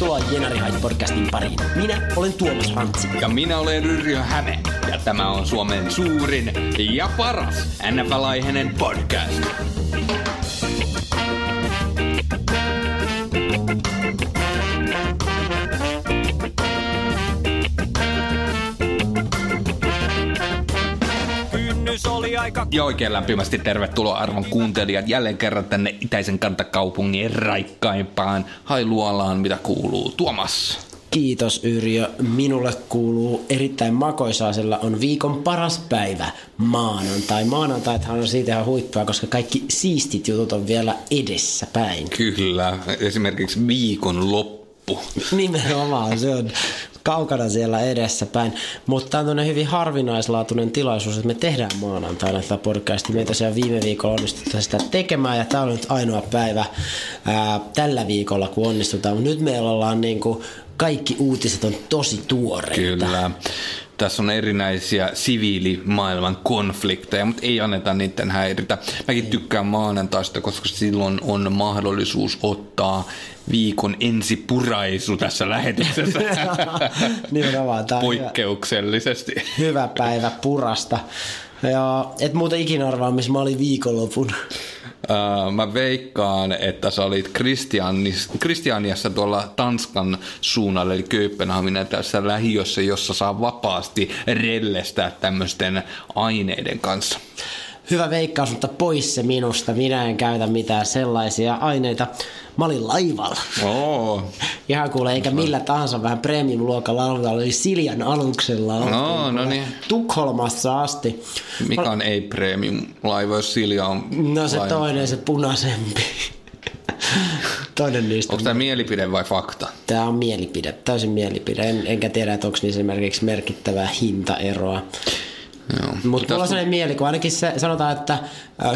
Tervetuloa Jenari podcastin pariin. Minä olen Tuomas Rantsi. Ja minä olen Yrjö Häme. Ja tämä on Suomen suurin ja paras NFL-aiheinen podcast. Aika... Ja oikein lämpimästi tervetuloa arvon kuuntelijat jälleen kerran tänne itäisen kantakaupungin raikkaimpaan Hailuolaan, mitä kuuluu. Tuomas. Kiitos Yrjö. Minulle kuuluu erittäin makoisaa, sillä on viikon paras päivä maanantai. Maanantaithan on siitä ihan huippua, koska kaikki siistit jutut on vielä edessä päin. Kyllä, esimerkiksi viikon loppu. Nimenomaan, se on kaukana siellä edessäpäin. Mutta tämä on hyvin harvinaislaatuinen tilaisuus, että me tehdään maanantaina tätä podcastia. Me tosiaan viime viikolla onnistuttiin sitä tekemään ja tämä on nyt ainoa päivä ää, tällä viikolla, kun onnistutaan. Mutta nyt meillä ollaan niin kuin, kaikki uutiset on tosi tuoreita. Kyllä tässä on erinäisiä siviilimaailman konflikteja, mutta ei anneta niiden häiritä. Mäkin tykkään maanantaista, koska silloin on mahdollisuus ottaa viikon ensipuraisu tässä lähetyksessä. Nimenomaan. Tämä Poikkeuksellisesti. Hyvä, hyvä päivä purasta. Ja et muuta ikinä arvaa, missä mä olin viikonlopun. Mä veikkaan, että sä olit Kristianiassa tuolla Tanskan suunnalla, eli Kööpenhaminen tässä lähiössä, jossa saa vapaasti rellestää tämmöisten aineiden kanssa hyvä veikkaus, mutta pois se minusta. Minä en käytä mitään sellaisia aineita. Mä olin laivalla. Oh. Ihan kuule, eikä millä tahansa vähän premium-luokan laivalla. Oli Siljan aluksella. No, no niin. Tukholmassa asti. Mikä on ei-premium-laiva, jos Silja on No se laiva. toinen, se punaisempi. Toinen niistä. Onko tämä mielipide vai fakta? Tämä on mielipide, täysin mielipide. En, enkä tiedä, että onko niissä esimerkiksi merkittävää hintaeroa. Mutta mulla on sellainen mielikuva, ainakin se, sanotaan, että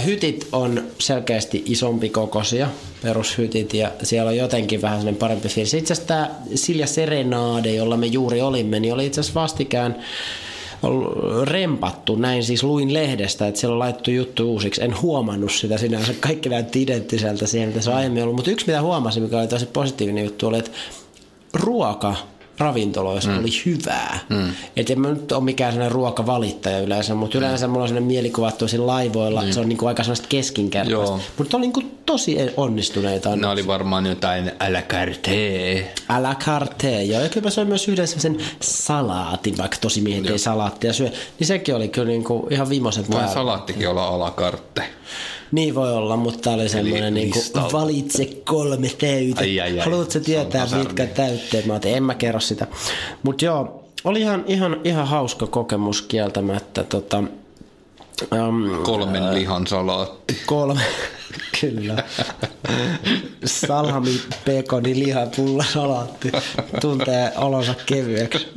hytit on selkeästi isompi kokoisia, perushytit, ja siellä on jotenkin vähän sellainen parempi fiilis. Itse asiassa tämä Silja Serenade, jolla me juuri olimme, niin oli itse asiassa vastikään rempattu, näin siis luin lehdestä, että siellä on laittu juttu uusiksi. En huomannut sitä sinänsä, kaikki näytti identtiseltä siihen, mitä se on aiemmin ollut. Mutta yksi, mitä huomasin, mikä oli tosi positiivinen juttu, oli, että ruoka ravintoloissa mm. oli hyvää. Mm. Et en mä nyt ole mikään sellainen ruokavalittaja yleensä, mutta yleensä mm. mulla on sellainen mielikuva, että laivoilla niin. se on niinku aika sellaista keskinkertaista. Mutta oli niinku tosi onnistuneita. Ne oli varmaan jotain à la carte. À la carte, joo. Ja kyllä mä söin myös yhden sen salaatin, vaikka tosi miehet ei salaattia syö. Niin sekin oli kyllä niinku ihan viimeiset Voi salaattikin olla à la carte. Niin voi olla, mutta oli semmoinen niin kuin, valitse kolme täytettä. Ai, ai, ai. Haluatko tietää, mitkä täytteet? Mä oon, en mä kerro sitä. Mutta joo, oli ihan, ihan, ihan hauska kokemus kieltämättä. Tota, um, Kolmen lihan salaatti. Kolme, kyllä. Salami, pekoni, liha, pulla, salaatti. Tuntee olonsa kevyeksi.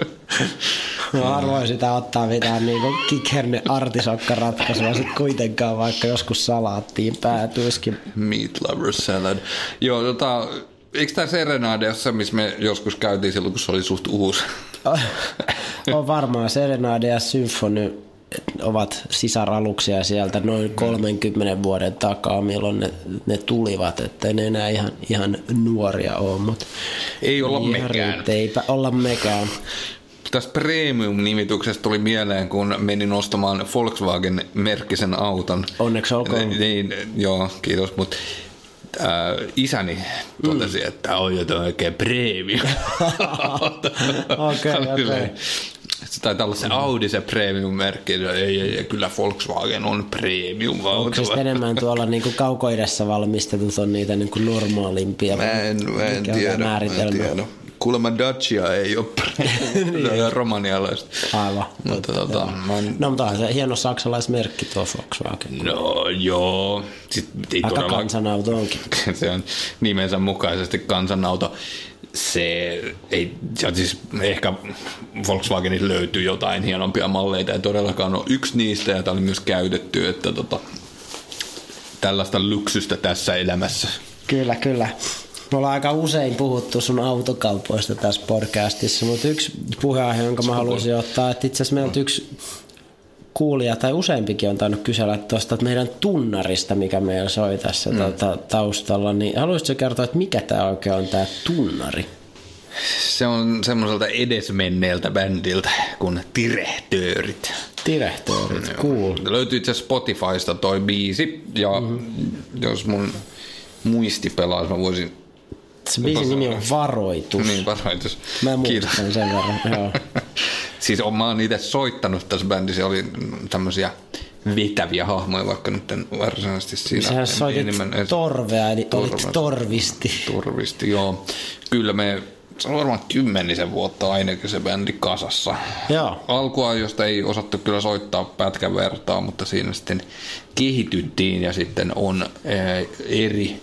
Mä harvoin sitä ottaa mitään niinku kikerne artisokkaratkaisua sit kuitenkaan, vaikka joskus salaattiin päätyisikin. Meat lover salad. Joo, tota, eikö tämä Serenadeassa, missä me joskus käytiin silloin, kun se oli suht uusi? on varmaan Serenade ja Symphony ovat sisaraluksia sieltä noin 30 vuoden takaa, milloin ne, ne tulivat, että ne enää ihan, ihan nuoria ole. Mutta ei olla mekään. Eipä olla mekään tästä premium-nimityksestä tuli mieleen, kun menin ostamaan Volkswagen-merkkisen auton. Onneksi olkoon. Niin, niin, joo, kiitos, mutta äh, isäni totesi, mm. että on jotain oikein premium. Okei, okei. Okay, Se taitaa olla se Audi se premium-merkki, ei, ei, ei, kyllä Volkswagen on premium Onko se enemmän tuolla niin kuin kaukoidessa valmistetut on niitä niin kuin normaalimpia? Mä en, mä en tiedä, mä en tiedä. Kuulemma Dacia ei ole niin. romanialaista. Aivan. Mutta, tota, mä... No mutta on se hieno saksalaismerkki tuo Volkswagen. No joo. Sitten, ei Aika todella... kansanauto onkin. se on nimensä mukaisesti kansanauto se ei, siis ehkä Volkswagenissa löytyy jotain hienompia malleita, ei todellakaan ole yksi niistä, ja tämä oli myös käytetty, että tota, tällaista luksusta tässä elämässä. Kyllä, kyllä. Me ollaan aika usein puhuttu sun autokaupoista tässä podcastissa, mutta yksi puheenaihe, jonka mä haluaisin ottaa, että itse asiassa meiltä yksi kuulija tai useampikin on tainnut kysellä tuosta meidän tunnarista, mikä meillä soi tässä mm. ta- taustalla, niin haluaisitko kertoa, että mikä tämä oikein on tämä tunnari? Se on semmoiselta edesmenneeltä bändiltä kuin Tirehtöörit. Tirehtöörit, cool. Löytyy itse Spotifysta toi biisi, ja mm-hmm. jos mun muisti pelaa, mä voisin... Se biisin nimi on Varoitus. Niin, varoitus. Mä muistan sen verran, joo. siis on, mä oon itse soittanut tässä bändissä, oli tämmöisiä vetäviä hahmoja, vaikka nyt en varsinaisesti siinä. Sähän soitit enemmän edes- torvea, eli olit Torvea. torvisti. Turvisti, joo. Kyllä me, se on varmaan kymmenisen vuotta ainakin se bändi kasassa. Joo. Alkua, josta ei osattu kyllä soittaa pätkän vertaa, mutta siinä sitten kehityttiin ja sitten on ää, eri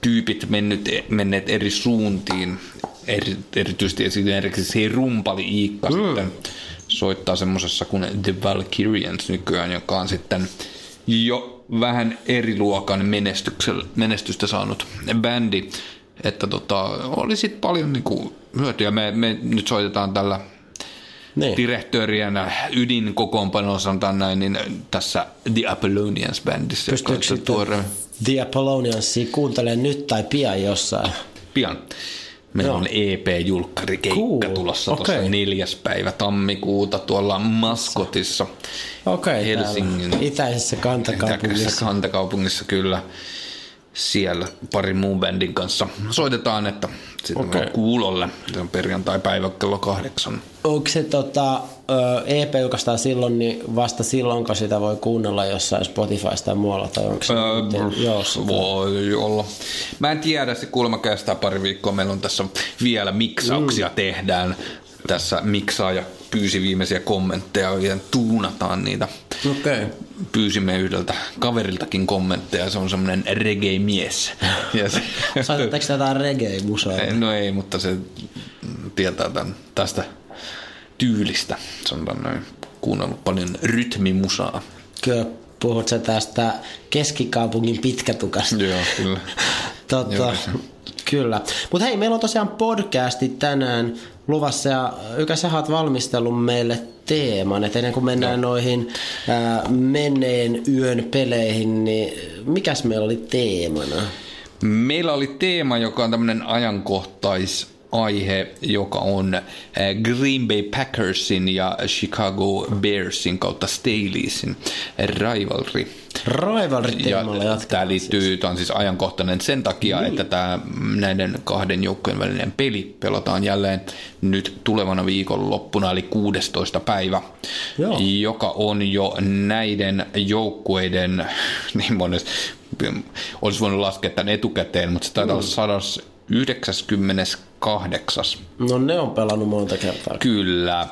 tyypit mennyt, menneet eri suuntiin. Eri, erityisesti esimerkiksi se rumpali Iikka mm. sitten soittaa semmoisessa kuin The Valkyrians nykyään, joka on sitten jo vähän eri luokan menestystä saanut bändi. Että tota, oli sitten paljon niinku hyötyä. Me, me nyt soitetaan tällä Niin. Direhtöörien ydinkokoonpanoa, sanotaan näin, niin tässä The Apollonians bändissä, Pystyykö sitten tuore The Apolloniansia kuuntelemaan nyt tai pian jossain? pian. Meillä Joo. on EP-julkkarikeikka Cool. tulossa tuossa Okei. neljäs päivä tammikuuta tuolla Maskotissa. Okei, Helsingin täällä itäisessä kantakaupungissa. Itäisessä kantakaupungissa kyllä siellä parin muun bändin kanssa soitetaan, että sitten okay. kuulolle. Se on perjantai-päivä kello kahdeksan. Onko se tota, EP julkaistaan silloin, niin vasta silloin, kun sitä voi kuunnella jossain Spotifysta tai muualla, tai onko se Öö, voi olla. Mä en tiedä, se kuulemma kestää pari viikkoa. Meillä on tässä vielä miksauksia mm. tehdään. Tässä miksaaja pyysi viimeisiä kommentteja ja tuunataan niitä. Okay. Pyysimme yhdeltä kaveriltakin kommentteja, se on semmoinen reggae-mies. Se, Soitatteko te jotain reggae-musaa? no ei, mutta se tietää tämän, tästä tyylistä. Sanotaan noin, kuunnellut paljon rytmimusaa. Kyllä puhut sä tästä keskikaupungin pitkätukasta. Joo, kyllä. Totta, kyllä. Mutta hei, meillä on tosiaan podcasti tänään luvassa ja Ykä, sä oot valmistellut meille teeman, että ennen kuin mennään Joo. noihin ää, menneen yön peleihin, niin mikäs meillä oli teemana? Meillä oli teema, joka on tämmöinen ajankohtaisaihe, joka on äh, Green Bay Packersin ja Chicago Bearsin kautta Staleysin rivalry. Rivalry-teemalla Ja tämä liittyy, tämä on siis ajankohtainen sen takia, niin. että tämä näiden kahden joukkojen välinen peli pelataan jälleen nyt tulevana viikonloppuna, eli 16. päivä, Joo. joka on jo näiden joukkueiden, niin monesti, olisi voinut laskea tämän etukäteen, mutta se taitaa olla 198. No ne on pelannut monta kertaa. Kyllä.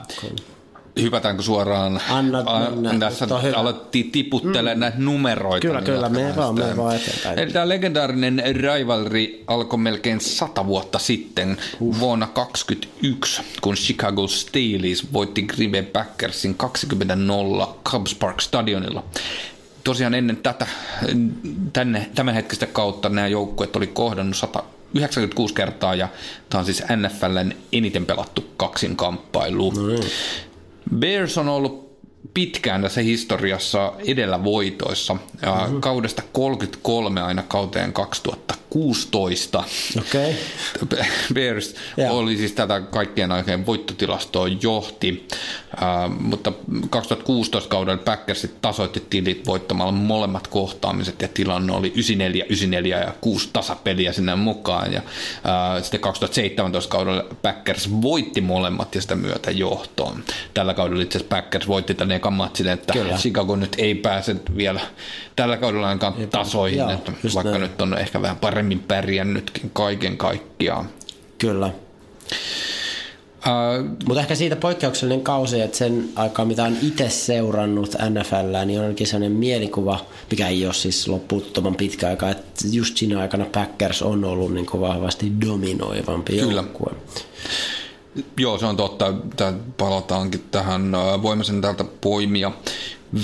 Hypätäänkö suoraan? Anna mennä. Tässä alettiin tiputtelemaan mm. näitä numeroita. Kyllä, niin kyllä, mene vaan, mene vaan eteenpäin. Eli tämä legendaarinen rivalry alkoi melkein sata vuotta sitten vuonna 2021, kun Chicago Steelers voitti Green Bay Packersin 20-0 Cubs Park Stadionilla. Tosiaan ennen tätä, tänne, tämänhetkistä kautta nämä joukkueet oli kohdannut 96 kertaa ja tämä on siis NFLn eniten pelattu kaksinkamppailu. No niin. Bears on ollut pitkään tässä historiassa edellä voitoissa, mm-hmm. kaudesta 33 aina kauteen 2000 16. Okay. Bears yeah. oli siis tätä kaikkien aikojen voittotilastoa johti, äh, mutta 2016 kauden Packersit tasoitti tilit voittamalla molemmat kohtaamiset ja tilanne oli 94, 94 ja 6 tasapeliä sinne mukaan. Ja, äh, sitten 2017 kaudella Packers voitti molemmat ja sitä myötä johtoon. Tällä kaudella itse asiassa Packers voitti tänne kammat sinne, että Kyllä. Chicago nyt ei pääse vielä tällä kaudella ainakaan tasoihin, Joo, että vaikka näin. nyt on ehkä vähän parempi paremmin pärjännytkin kaiken kaikkiaan. Kyllä. Uh, Mutta ehkä siitä poikkeuksellinen kausi, että sen aikaa, mitä on itse seurannut NFL, niin on ainakin sellainen mielikuva, mikä ei ole siis loppuuttoman pitkä aika, että just siinä aikana Packers on ollut niin vahvasti dominoivampi Kyllä. joukkue. Joo, se on totta. Tää palataankin tähän. Äh, Voimme sen täältä poimia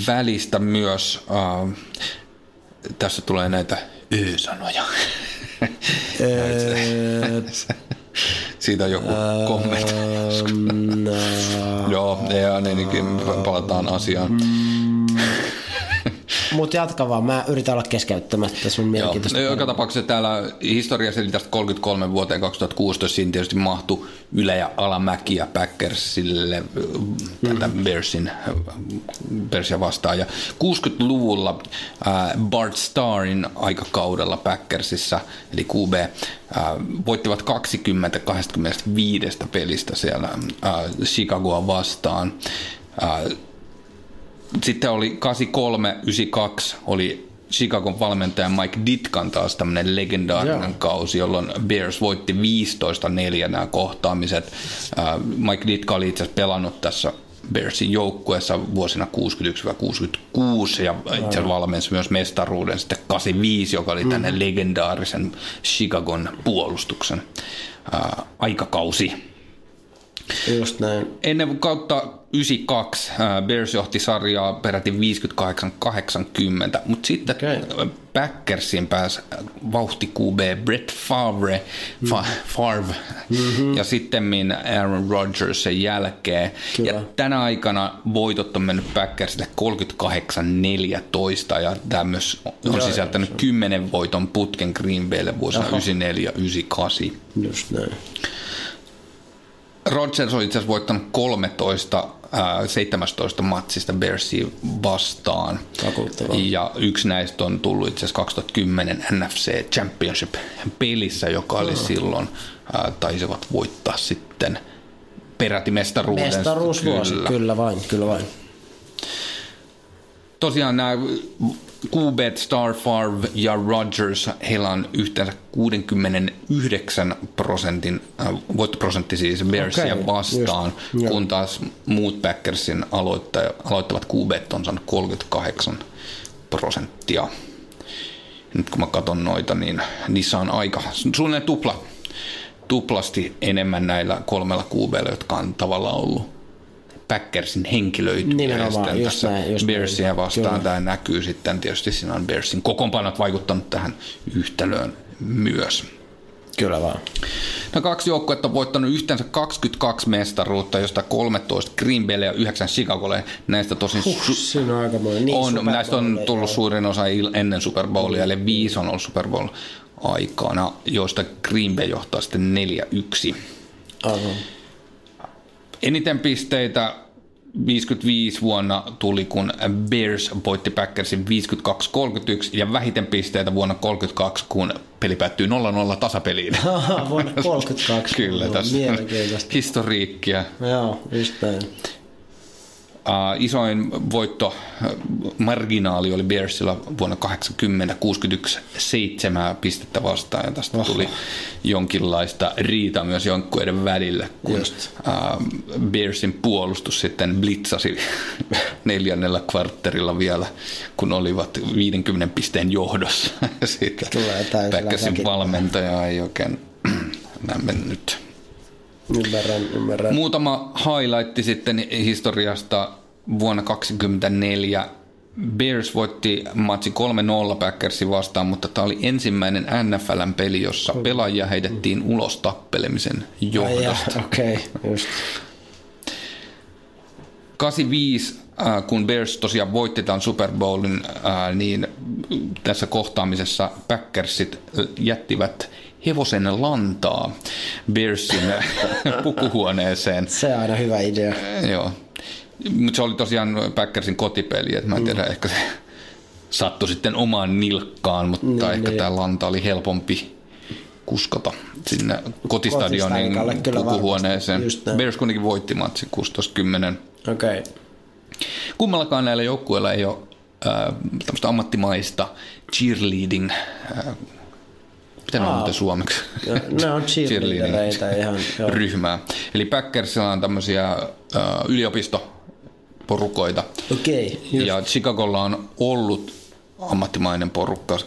välistä myös. Äh, tässä tulee näitä ö-sanoja. Öö, Siitä on joku kommentti. Joo, ja ainakin palataan asiaan. Mut jatka vaan, mä yritän olla keskeyttämättä sun Joo. mielenkiintoista. Joka tapauksessa täällä historiassa eli tästä 33 vuoteen 2016 siinä tietysti mahtui ylä- ja alamäkiä Packersille tätä Bearsin, Bearsia vastaan. Ja 60-luvulla äh, Bart Starrin aikakaudella Packersissa, eli QB, äh, voittivat 20 25 pelistä siellä äh, Chicagoa vastaan. Äh, sitten oli 83-92 oli Chicagon valmentaja Mike Ditkan taas tämmöinen legendaarinen Joo. kausi, jolloin Bears voitti 15-4 nämä kohtaamiset. Mike Ditka oli itse asiassa pelannut tässä Bearsin joukkueessa vuosina 61-66 ja itse asiassa valmensi myös mestaruuden sitten 85, joka oli tänne legendaarisen Chicagon puolustuksen aikakausi. Just näin. Ennen kautta 92 äh, Bears johti sarjaa peräti 58-80, mutta sitten okay. Packersin pääsi vauhti QB Brett Favre, Fa, Favre mm-hmm. ja sitten Aaron Rodgers sen jälkeen. Kyllä. Ja tänä aikana voitot on mennyt Packersille 38-14 ja tämä myös on Joo, sisältänyt 10 voiton putken Green Baylle vuosina Aha. 94-98. Just näin. Rodgers on itse asiassa voittanut 13 ää, 17 matsista Bearsia vastaan. Vakuuttavaa. Ja yksi näistä on tullut itse asiassa 2010 NFC Championship-pelissä, joka oli silloin, ää, taisivat voittaa sitten peräti mestaruuden. Mestaruusvuosi, kyllä. kyllä vain, kyllä vain. Tosiaan nämä QB, Star Favre ja Rodgers, heillä on yhteensä 69 prosentin, äh, voittoprosentti siis Bearsia Okei, vastaan, just, kun taas muut Packersin aloittavat QB on saanut 38 prosenttia. Nyt kun mä katson noita, niin niissä on aika suunnilleen tupla, tuplasti enemmän näillä kolmella QBllä, jotka on tavallaan ollut Packersin henkilöityjä. Nimenomaan, ja sitten just tässä näin, just Bearsia näin. vastaan Kyllä. tämä näkyy sitten tietysti siinä on Bearsin kokoonpanot vaikuttanut tähän yhtälöön myös. Kyllä vaan. No kaksi joukkuetta on voittanut yhteensä 22 mestaruutta, josta 13 Green Baylle ja 9 Chicagolle. Näistä tosin Huh, su- siinä on aikamoinen. Niin, on, näistä on tullut suurin osa ennen Super Bowlia, eli viisi on ollut Super Bowl aikana, joista Green Bay johtaa sitten 4-1. Aivan. Eniten pisteitä 55 vuonna tuli, kun Bears voitti Packersin 52-31 ja vähiten pisteitä vuonna 32, kun peli päättyi 0-0 tasapeliin. Vuonna 32. Kyllä, tässä historiikkia. Joo, just näin. Uh, isoin voitto äh, marginaali oli Bearsilla vuonna 80 61 7 pistettä vastaan ja tästä Oho. tuli jonkinlaista riita myös jonkkueiden välillä, kun uh, Bearsin puolustus sitten blitzasi neljännellä kvartterilla vielä, kun olivat 50 pisteen johdossa. Packersin säkit. valmentaja ei oikein mennyt Ymmärrän, ymmärrän. Muutama highlight sitten historiasta vuonna 2024. Bears voitti matsi 3-0 Packersin vastaan, mutta tämä oli ensimmäinen NFLn peli, jossa pelaajia heitettiin ulos tappelemisen johdosta. Okei, okay, just. 85, äh, kun Bears tosiaan voitti tämän Super Bowlin, äh, niin tässä kohtaamisessa Packersit jättivät hevosen lantaa Bearsin pukuhuoneeseen. Se on aina hyvä idea. Joo. Mutta se oli tosiaan Packersin kotipeli, että mä en tiedä, ehkä se sattui sitten omaan nilkkaan, mutta Niin, ehkä niin. tämä lanta oli helpompi kuskata sinne kotistadionin pukuhuoneeseen. Bears kuitenkin voitti matsi 16-10. Okei. Okay. Kummallakaan näillä joukkueilla ei ole äh, tämmöistä ammattimaista cheerleading, äh, miten on Aa. muuten suomeksi? Ne on cheerleadereitä ihan. Joo. ryhmää. Eli Packersilla on tämmöisiä äh, yliopistoporukoita. Okei, just. Ja Chicagolla on ollut ammattimainen porukka,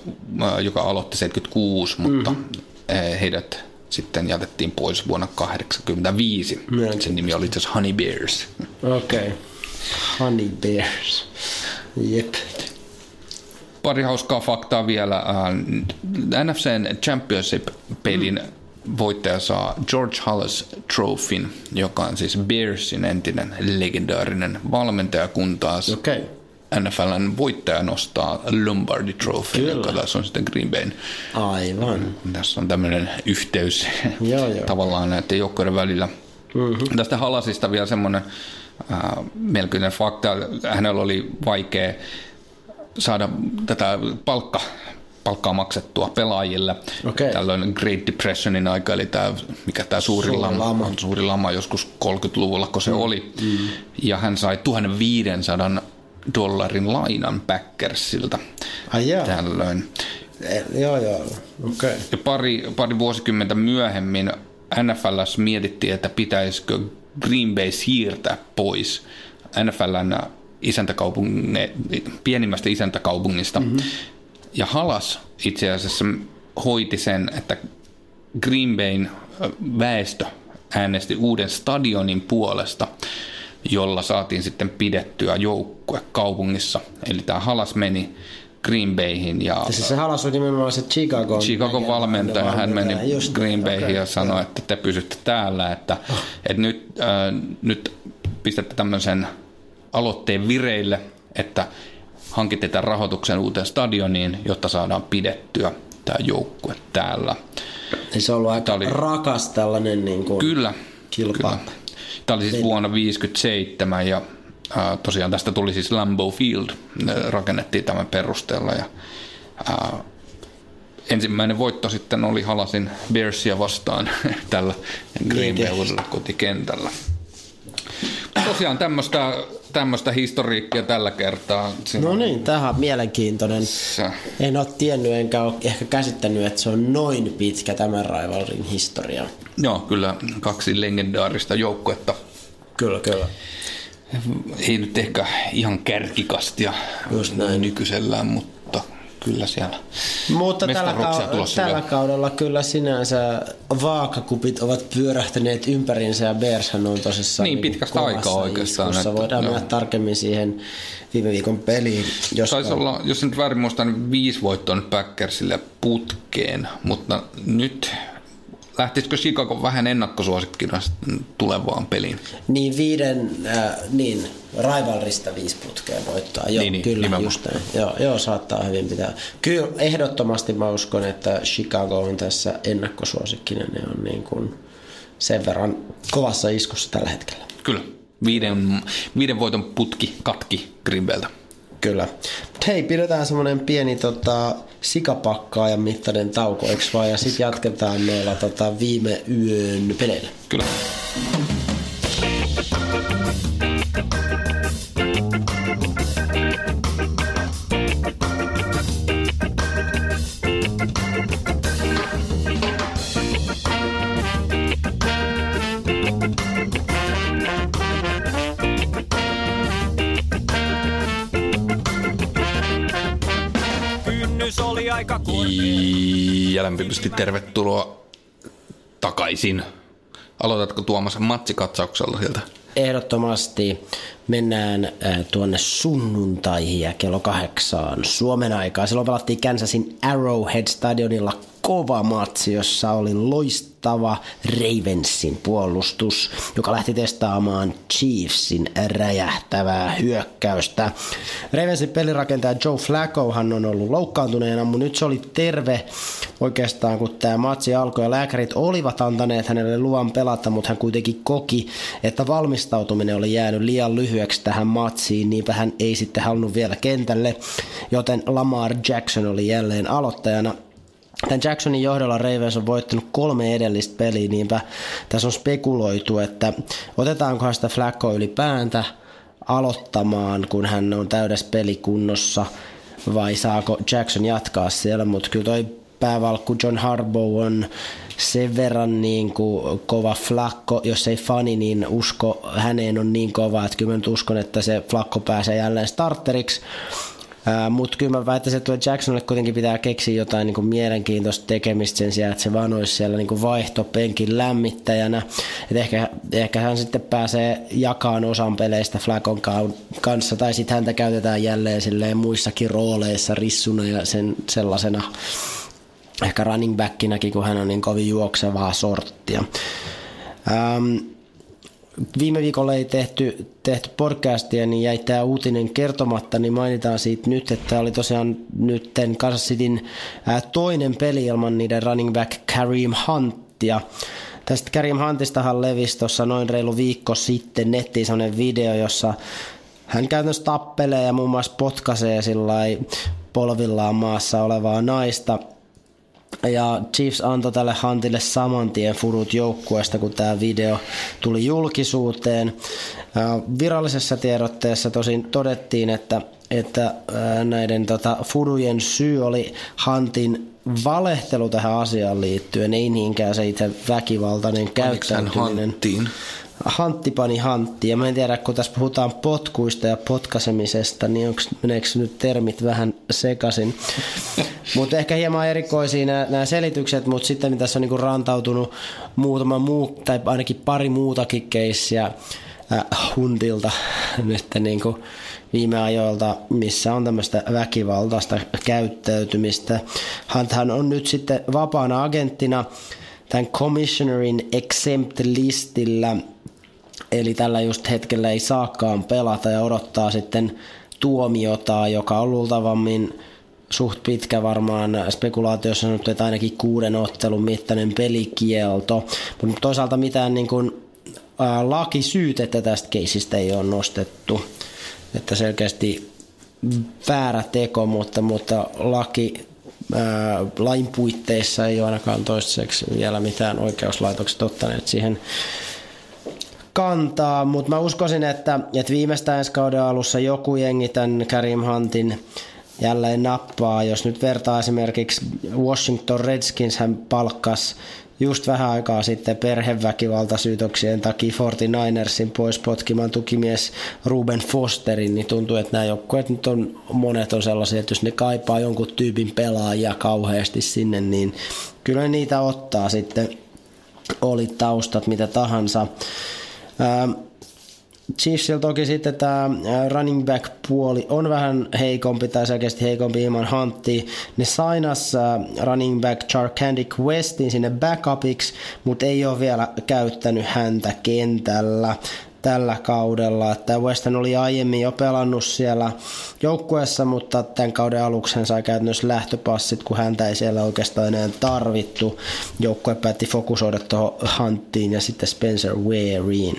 joka aloitti 76, mutta mm-hmm. heidät sitten jätettiin pois vuonna 1985. Mielenkiintoista. Sen nimi oli itse asiassa Honey Bears. Okei. Okay. Honey Bears. Jep. Pari hauskaa faktaa vielä. NFCn Championship-pelin voittaja saa George Hallis Trophyn, joka on siis Bearsin entinen legendaarinen valmentaja, kun taas Okei. NFLn voittaja nostaa Lombardi Trophy, Kyllä. joka taas on sitten Green Bayn. Aivan. Tässä on tämmöinen yhteys Joo, joo. tavallaan näiden joukkojen välillä. Mm-hmm. Tästä Halasista vielä semmoinen äh, melkoinen fakta. Hänellä oli vaikea saada tätä palkka, palkkaa maksettua pelaajille. Okei. Tällöin Great Depressionin aika, eli tämä, mikä tämä suuri, Suuri lama, lama. suuri lama joskus 30-luvulla, kun se mm. oli. Mm. Ja hän sai 1500 dollarin lainan Packersilta Ai jaa. tällöin. Eh, Joo, joo. Okay. Ja pari, pari vuosikymmentä myöhemmin NFLs mietittiin, että pitäisikö Green Bay siirtää pois NFLn isäntäkaupunge, pienimmästä isäntäkaupungista. Mm-hmm. Ja Halas itse asiassa hoiti sen, että Green Bayn väestö äänesti uuden stadionin puolesta, jolla saatiin sitten pidettyä joukkue kaupungissa. Eli tämä Halas meni Green Bayhin ja Ja siis se halas on nimenomaan se Chicago. Chicagon valmentaja, hän meni Just, Green Bayhin okei, ja sanoi, että te pysytte täällä, että, että nyt, äh, nyt pistätte tämmöisen aloitteen vireille, että hankitte tämän rahoituksen uuteen stadioniin, jotta saadaan pidettyä tämä joukkue täällä. Niin se on ollut aika oli- rakas tällainen niin kuin Kyllä. kilpa. Kyllä. Tämä oli siis vuonna 1957 ja äh, tosiaan tästä tuli siis Lambeau Field, Ne rakennettiin tämän perusteella ja äh, ensimmäinen voitto sitten oli Halasin Bearsia vastaan tällä Green Bay kotikentällä. Tosiaan tämmöistä, tämmöistä historiikkia tällä kertaa. Siinä No niin, tähän on mielenkiintoinen. se- En ole tiennyt enkä ole ehkä käsittänyt, että se on noin pitkä tämän raivalrin historia. Joo, kyllä kaksi legendaarista joukkuetta. Kyllä, kyllä. Ei nyt ehkä ihan kärkikastia Just näin. nykyisellään, mutta kyllä siellä Mutta tällä, kau- tällä kaudella kyllä sinänsä vaakakupit ovat pyörähtäneet ympäriinsä ja Bearshan on tosissaan Niin, niinku pitkästä aikaa oikeastaan, iskussa. että- Voidaan joo. mennä tarkemmin siihen viime viikon peliin. Jos Taisi olla, jos nyt väärin muistan, niin viisi voittoa nyt Packersille putkeen, mutta nyt lähtisikö Chicago vähän ennakkosuosikkina tulevaan peliin? Niin viiden, äh, niin, raivalrista viisi putkea voittaa. Joo, Niin, niin, kyllä, nimenomaan. just näin. Joo, joo, saattaa hyvin pitää. Kyllä, ehdottomasti mä uskon, että Chicago on tässä ennakkosuosikkinen. Ne on niin kuin sen verran kovassa iskussa tällä hetkellä. Kyllä. Viiden, viiden voiton putki katki Grimveltä. Kyllä. Mut hei, pidetään semmoinen pieni tota, sikapakkaa ja mittainen tauko, eikö vaan? Ja sitten jatketaan noilla tota, viime yön peleillä. Kyllä. Lämpimästi tervetuloa takaisin. Aloitatko Tuomas matsikatsauksella sieltä? Ehdottomasti mennään äh, tuonne sunnuntaihin ja kello kahdeksaan Suomen aikaa. Silloin pelattiin Kansasin Arrowhead Stadionilla kova matsi, jossa oli loistava Ravensin puolustus, joka lähti testaamaan Chiefsin räjähtävää hyökkäystä. Ravensin pelirakentaja Joe Flaccohan on ollut loukkaantuneena, mutta nyt se oli terve oikeastaan, kun tämä matsi alkoi ja lääkärit olivat antaneet hänelle luvan pelata, mutta hän kuitenkin koki, että valmistautuminen oli jäänyt liian lyhyeksi tähän matsiin, niinpä hän ei sitten halunnut vielä kentälle, joten Lamar Jackson oli jälleen aloittajana. Tämän Jacksonin johdolla Ravens on voittanut kolme edellistä peliä, niinpä tässä on spekuloitu, että otetaankohan sitä Flacco ylipäänsä aloittamaan, kun hän on täydessä pelikunnossa, vai saako Jackson jatkaa siellä, mutta kyllä toi päävalkku John Harbaugh on sen verran niin kuin kova flakko, jos ei fani, niin usko häneen on niin kova, että kyllä mä nyt uskon, että se flakko pääsee jälleen starteriksi. Mutta kyllä mä väittäisin, että Jacksonille kuitenkin pitää keksiä jotain niin kuin mielenkiintoista tekemistä sen sijaan, että se vaan olisi siellä niin kuin vaihtopenkin lämmittäjänä. Et ehkä, ehkä hän sitten pääsee jakamaan osan peleistä Flakon kanssa, tai sitten häntä käytetään jälleen silleen muissakin rooleissa rissuna ja sen sellaisena ehkä running backinäkin, kun hän on niin kovin juoksevaa sorttia. Ähm, viime viikolla ei tehty, tehty podcastia, niin jäi tämä uutinen kertomatta, niin mainitaan siitä nyt, että oli tosiaan nyt Kansas Cityn toinen peli ilman niiden running back Kareem Huntia. Tästä Kareem Huntistahan levisi tuossa noin reilu viikko sitten nettiin sellainen video, jossa hän käytännössä tappelee ja muun muassa potkaisee sillä polvillaan maassa olevaa naista – ja Chiefs antoi tälle Huntille saman tien furut joukkueesta, kun tämä video tuli julkisuuteen. Virallisessa tiedotteessa tosin todettiin, että, että näiden tota, furujen syy oli Huntin valehtelu tähän asiaan liittyen, ei niinkään se itse väkivaltainen käyttäytyminen. Hantti pani Hantti, ja mä en tiedä, kun tässä puhutaan potkuista ja potkasemisesta, niin onko, meneekö nyt termit vähän sekaisin. mutta ehkä hieman erikoisia nämä, selitykset, mutta sitten tässä on niinku rantautunut muutama muu, tai ainakin pari muutakin keissiä äh, Huntilta nyt niinku viime ajoilta, missä on tämmöistä väkivaltaista käyttäytymistä. Hunthan on nyt sitten vapaana agenttina tämän Commissionerin Exempt-listillä – Eli tällä just hetkellä ei saakaan pelata ja odottaa sitten tuomiota, joka on luultavammin suht pitkä varmaan spekulaatiossa sanottu, että ainakin kuuden ottelun mittainen pelikielto. Mutta toisaalta mitään niin kuin, lakisyytettä tästä keisistä ei ole nostettu. Että selkeästi väärä teko, mutta, mutta laki, ää, lain puitteissa ei ole ainakaan toistaiseksi vielä mitään oikeuslaitokset ottaneet siihen kantaa, mutta mä uskoisin, että, että viimeistään ensi kauden alussa joku jengi tämän Karim Huntin jälleen nappaa. Jos nyt vertaa esimerkiksi Washington Redskins, hän palkkas just vähän aikaa sitten perheväkivaltasyytöksien takia 49ersin pois potkimaan tukimies Ruben Fosterin, niin tuntuu, että nämä joukkueet nyt on, monet on sellaisia, että jos ne kaipaa jonkun tyypin pelaajia kauheasti sinne, niin kyllä niitä ottaa sitten, oli taustat mitä tahansa. Chiefsillä toki sitten tämä running back puoli on vähän heikompi tai selkeästi heikompi ilman Huntia. Ne sainas running back Charkandic Westin sinne backupiksi, mutta ei ole vielä käyttänyt häntä kentällä tällä kaudella. Että Weston oli aiemmin jo pelannut siellä joukkueessa, mutta tämän kauden aluksi hän sai käytännössä lähtöpassit, kun häntä ei siellä oikeastaan enää tarvittu. Joukkue päätti fokusoida tuohon Hunttiin ja sitten Spencer Wareen.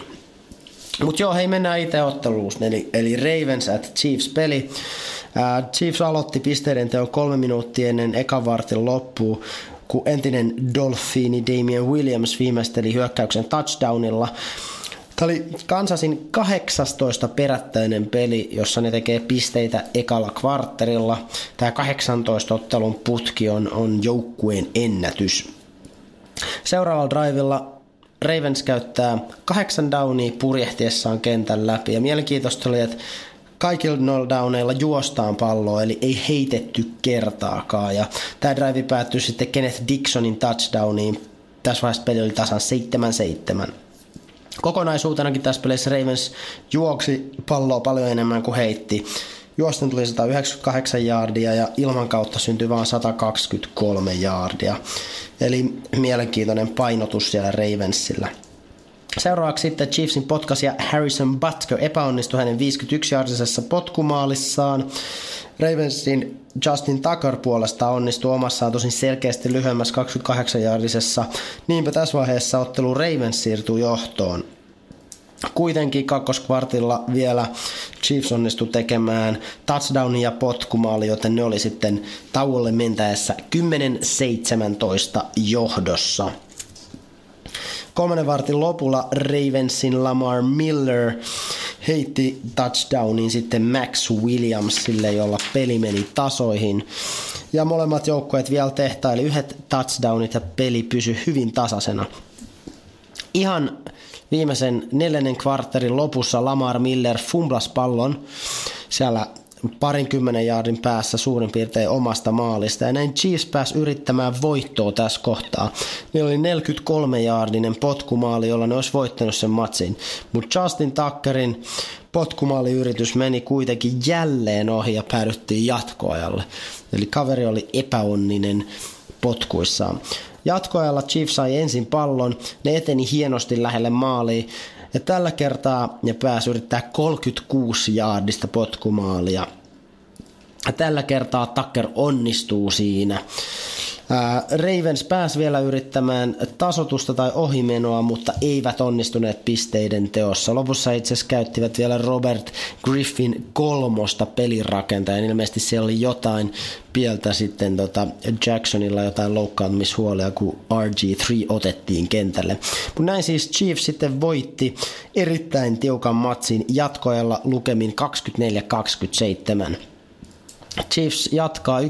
Mutta joo, hei mennään itse otteluun. Eli, eli Ravens at Chiefs peli. Uh, Chiefs aloitti pisteiden teon kolme minuuttia ennen ekan vartin loppuun, kun entinen Dolphini Damien Williams viimeisteli hyökkäyksen touchdownilla. Tämä oli Kansasin 18 perättäinen peli, jossa ne tekee pisteitä ekalla kvartterilla. Tämä 18 ottelun putki on, on joukkueen ennätys. Seuraavalla drivilla Ravens käyttää kahdeksan downia purjehtiessaan kentän läpi. Ja mielenkiintoista oli, että kaikilla noilla downeilla juostaan palloa, eli ei heitetty kertaakaan. Ja tämä drive päättyi sitten Kenneth Dixonin touchdowniin. Tässä vaiheessa peli oli tasan 7-7. Kokonaisuutenakin tässä pelissä Ravens juoksi palloa paljon enemmän kuin heitti. Juosten tuli 198 jaardia ja ilman kautta syntyi vain 123 jaardia. Eli mielenkiintoinen painotus siellä Ravensillä. Seuraavaksi sitten Chiefsin potkasia Harrison Butker epäonnistui hänen 51 jaardisessa potkumaalissaan. Ravensin Justin Tucker puolesta onnistui omassaan tosin selkeästi lyhyemmässä 28 jaardisessa. Niinpä tässä vaiheessa ottelu Ravens siirtyi johtoon. Kuitenkin kakkoskvartilla vielä Chiefs onnistui tekemään touchdownin ja potkumaali, joten ne oli sitten tauolle mentäessä 10-17 johdossa. Kolmannen vartin lopulla Ravensin Lamar Miller heitti touchdownin sitten Max Williamsille, jolla peli meni tasoihin. Ja molemmat joukkueet vielä tehtaili yhdet touchdownit ja peli pysyi hyvin tasaisena. Ihan viimeisen neljännen kvartterin lopussa Lamar Miller fumblas pallon siellä parinkymmenen jaardin päässä suurin piirtein omasta maalista. Ja näin Chiefs pääsi yrittämään voittoa tässä kohtaa. Niillä oli 43 jaardinen potkumaali, jolla ne olisi voittanut sen matsin. Mutta Justin Tuckerin potkumaaliyritys meni kuitenkin jälleen ohi ja päädyttiin jatkoajalle. Eli kaveri oli epäonninen potkuissaan. Jatkoajalla Chiefs sai ensin pallon, ne eteni hienosti lähelle maaliin ja tällä kertaa ne pääsi yrittää 36 jaardista potkumaalia. Ja tällä kertaa Tucker onnistuu siinä. Ravens pääsi vielä yrittämään tasotusta tai ohimenoa, mutta eivät onnistuneet pisteiden teossa. Lopussa itse asiassa käyttivät vielä Robert Griffin kolmosta pelirakentajan. Ilmeisesti siellä oli jotain pieltä sitten tota Jacksonilla jotain loukkaantumishuolia, kun RG3 otettiin kentälle. Mutta näin siis Chiefs sitten voitti erittäin tiukan matsin jatkoajalla lukemin 24-27. Chiefs jatkaa 11-2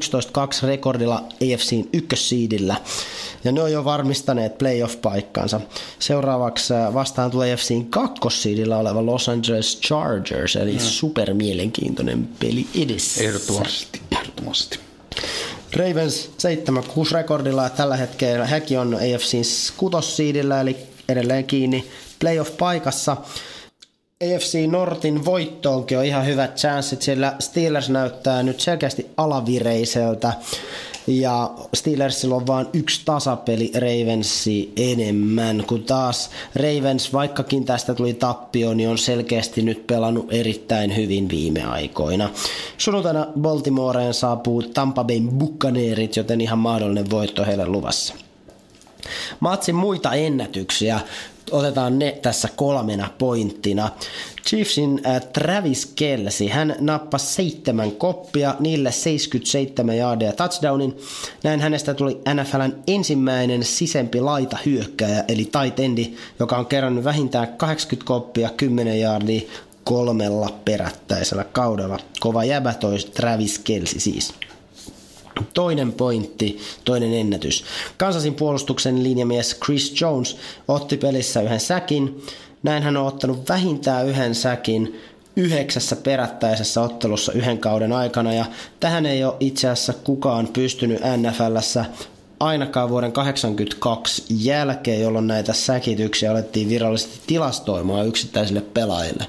rekordilla AFCin ykkössiidillä ja ne on jo varmistaneet playoff-paikkansa. Seuraavaksi äh, vastaan tulee AFCin kakkossiidillä oleva Los Angeles Chargers, eli mm. super mielenkiintoinen peli edessä. Ehdottomasti, ehdottomasti. Ravens 7-6 rekordilla ja tällä hetkellä hekin on AFCin kutossiidillä, eli edelleen kiinni playoff-paikassa. AFC Nortin voittoonkin on ihan hyvät chanssit, sillä Steelers näyttää nyt selkeästi alavireiseltä. Ja Steelersillä on vain yksi tasapeli Ravensi enemmän, kun taas Ravens, vaikkakin tästä tuli tappio, niin on selkeästi nyt pelannut erittäin hyvin viime aikoina. Sunnuntaina Baltimoreen saapuu Tampa Bay Buccaneerit, joten ihan mahdollinen voitto heille luvassa. Matsin muita ennätyksiä otetaan ne tässä kolmena pointtina. Chiefsin äh, Travis Kelsi, hän nappasi seitsemän koppia, niille 77 jaardia touchdownin. Näin hänestä tuli NFLn ensimmäinen sisempi laita hyökkäjä, eli tight endi, joka on kerännyt vähintään 80 koppia, 10 jaardia kolmella perättäisellä kaudella. Kova jäbä toi Travis Kelsi siis. Toinen pointti, toinen ennätys. Kansasin puolustuksen linjamies Chris Jones otti pelissä yhden säkin. Näin hän on ottanut vähintään yhden säkin yhdeksässä perättäisessä ottelussa yhden kauden aikana ja tähän ei ole itse asiassa kukaan pystynyt NFLssä ainakaan vuoden 1982 jälkeen, jolloin näitä säkityksiä alettiin virallisesti tilastoimaan yksittäisille pelaajille.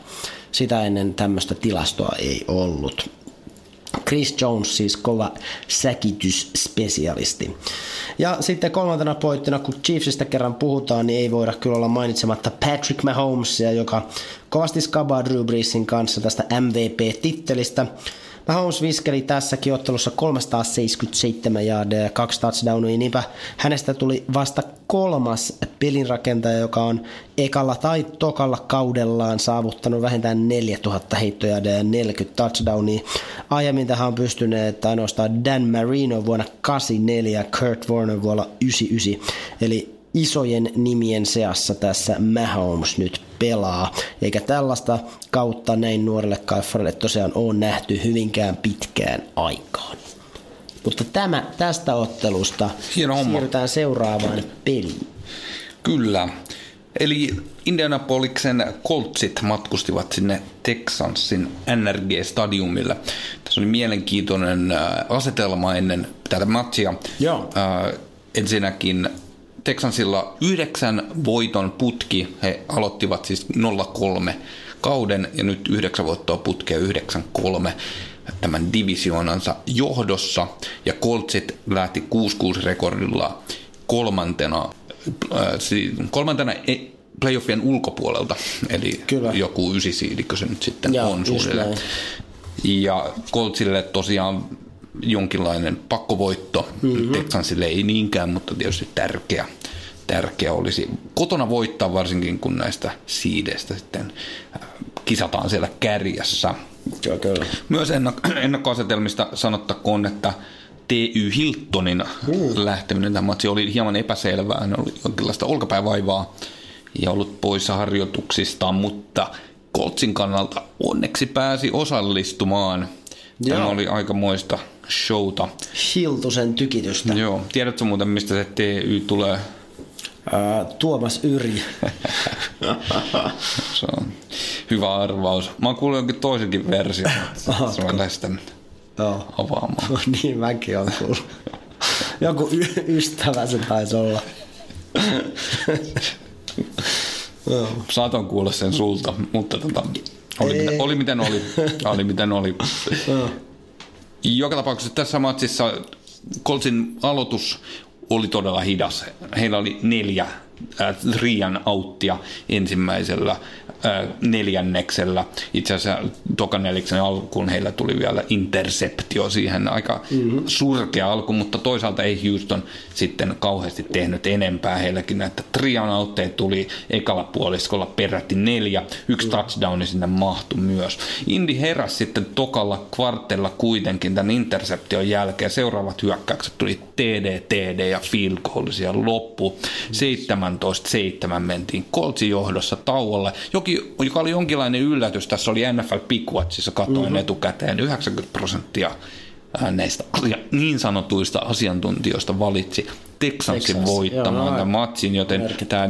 Sitä ennen tämmöistä tilastoa ei ollut. Chris Jones siis kova säkitysspesialisti. Ja sitten kolmantena pointtina, kun Chiefsistä kerran puhutaan, niin ei voida kyllä olla mainitsematta Patrick Mahomesia, joka kovasti skabaa Drew Breesin kanssa tästä MVP-tittelistä. Mahomes viskeli tässäkin ottelussa 377 jaardia ja kaksi touchdownia, niinpä hänestä tuli vasta kolmas pelinrakentaja, joka on ekalla tai tokalla kaudellaan saavuttanut vähintään 4000 heittoja ja 40 touchdownia. Aiemmin tähän on pystyneet ainoastaan Dan Marino vuonna 84 ja Kurt Warner vuonna 99. Eli isojen nimien seassa tässä Mahomes nyt pelaa. Eikä tällaista kautta näin nuorelle kaifarille tosiaan ole nähty hyvinkään pitkään aikaan. Mutta tämä tästä ottelusta Hieno homma. siirrytään seuraavaan peliin. Kyllä. Eli Indianapoliksen Coltsit matkustivat sinne Texansin NRG-stadiumille. Tässä oli mielenkiintoinen äh, asetelma ennen tätä matchia. Joo. Äh, ensinnäkin Texansilla yhdeksän voiton putki. He aloittivat siis 0-3 kauden ja nyt yhdeksän voittoa putkea 9-3 tämän divisioonansa johdossa. Ja Coltsit lähti 6-6 rekordilla kolmantena, äh, kolmantena e- playoffien ulkopuolelta, eli Kyllä. joku ysisiidikö se nyt sitten Joo, on suunnilleen. näin. Ja Coltsille tosiaan jonkinlainen pakkovoitto. Mm-hmm. Texansille ei niinkään, mutta tietysti tärkeä, tärkeä olisi kotona voittaa varsinkin, kun näistä siideistä sitten äh, kisataan siellä kärjessä. Joo, kyllä. Myös ennak- ennakkoasetelmista sanottakoon, että TY Hiltonin mm. lähteminen tähän matsiin oli hieman epäselvää. Hän oli jonkinlaista olkapäävaivaa ja ollut poissa harjoituksista, mutta Coltsin kannalta onneksi pääsi osallistumaan. Tämä Joo. oli aikamoista showta. Hiltusen tykitystä. Joo, tiedätkö muuten, mistä se TY tulee? Ää, Tuomas Yri. Se on hyvä arvaus. Mä oon kuullut jonkin toisenkin version. Se on Joo. avaamaan. niin mäkin on kuullut. Joku y- ystävä se taisi olla. Saatan kuulla sen sulta, mutta tota, oli, Ei. mitä, oli miten oli. oli miten oli. Joka tapauksessa tässä matsissa Coltsin aloitus oli todella hidas. Heillä oli neljä äh, Rian auttia ensimmäisellä äh, neljänneksellä. Itse asiassa tokan neljäksen alkuun heillä tuli vielä interceptio siihen. Aika mm-hmm. surkea alku, mutta toisaalta ei Houston sitten kauheasti tehnyt enempää. Heilläkin näitä Trian autteja tuli ekalla puoliskolla peräti neljä. Yksi touchdowni sinne mahtui myös. Indy heräsi sitten tokalla kvartella kuitenkin tämän interception jälkeen. Seuraavat hyökkäykset tuli TD, TD ja field goal siellä loppu. 17-7 mentiin Coltsin johdossa tauolle, joki, joka oli jonkinlainen yllätys. Tässä oli NFL Pick Watchissa, katoin mm-hmm. etukäteen, 90 prosenttia ää, näistä niin sanotuista asiantuntijoista valitsi Texansin Texans, voittamaan joo, tämän no, matsin, joten tämä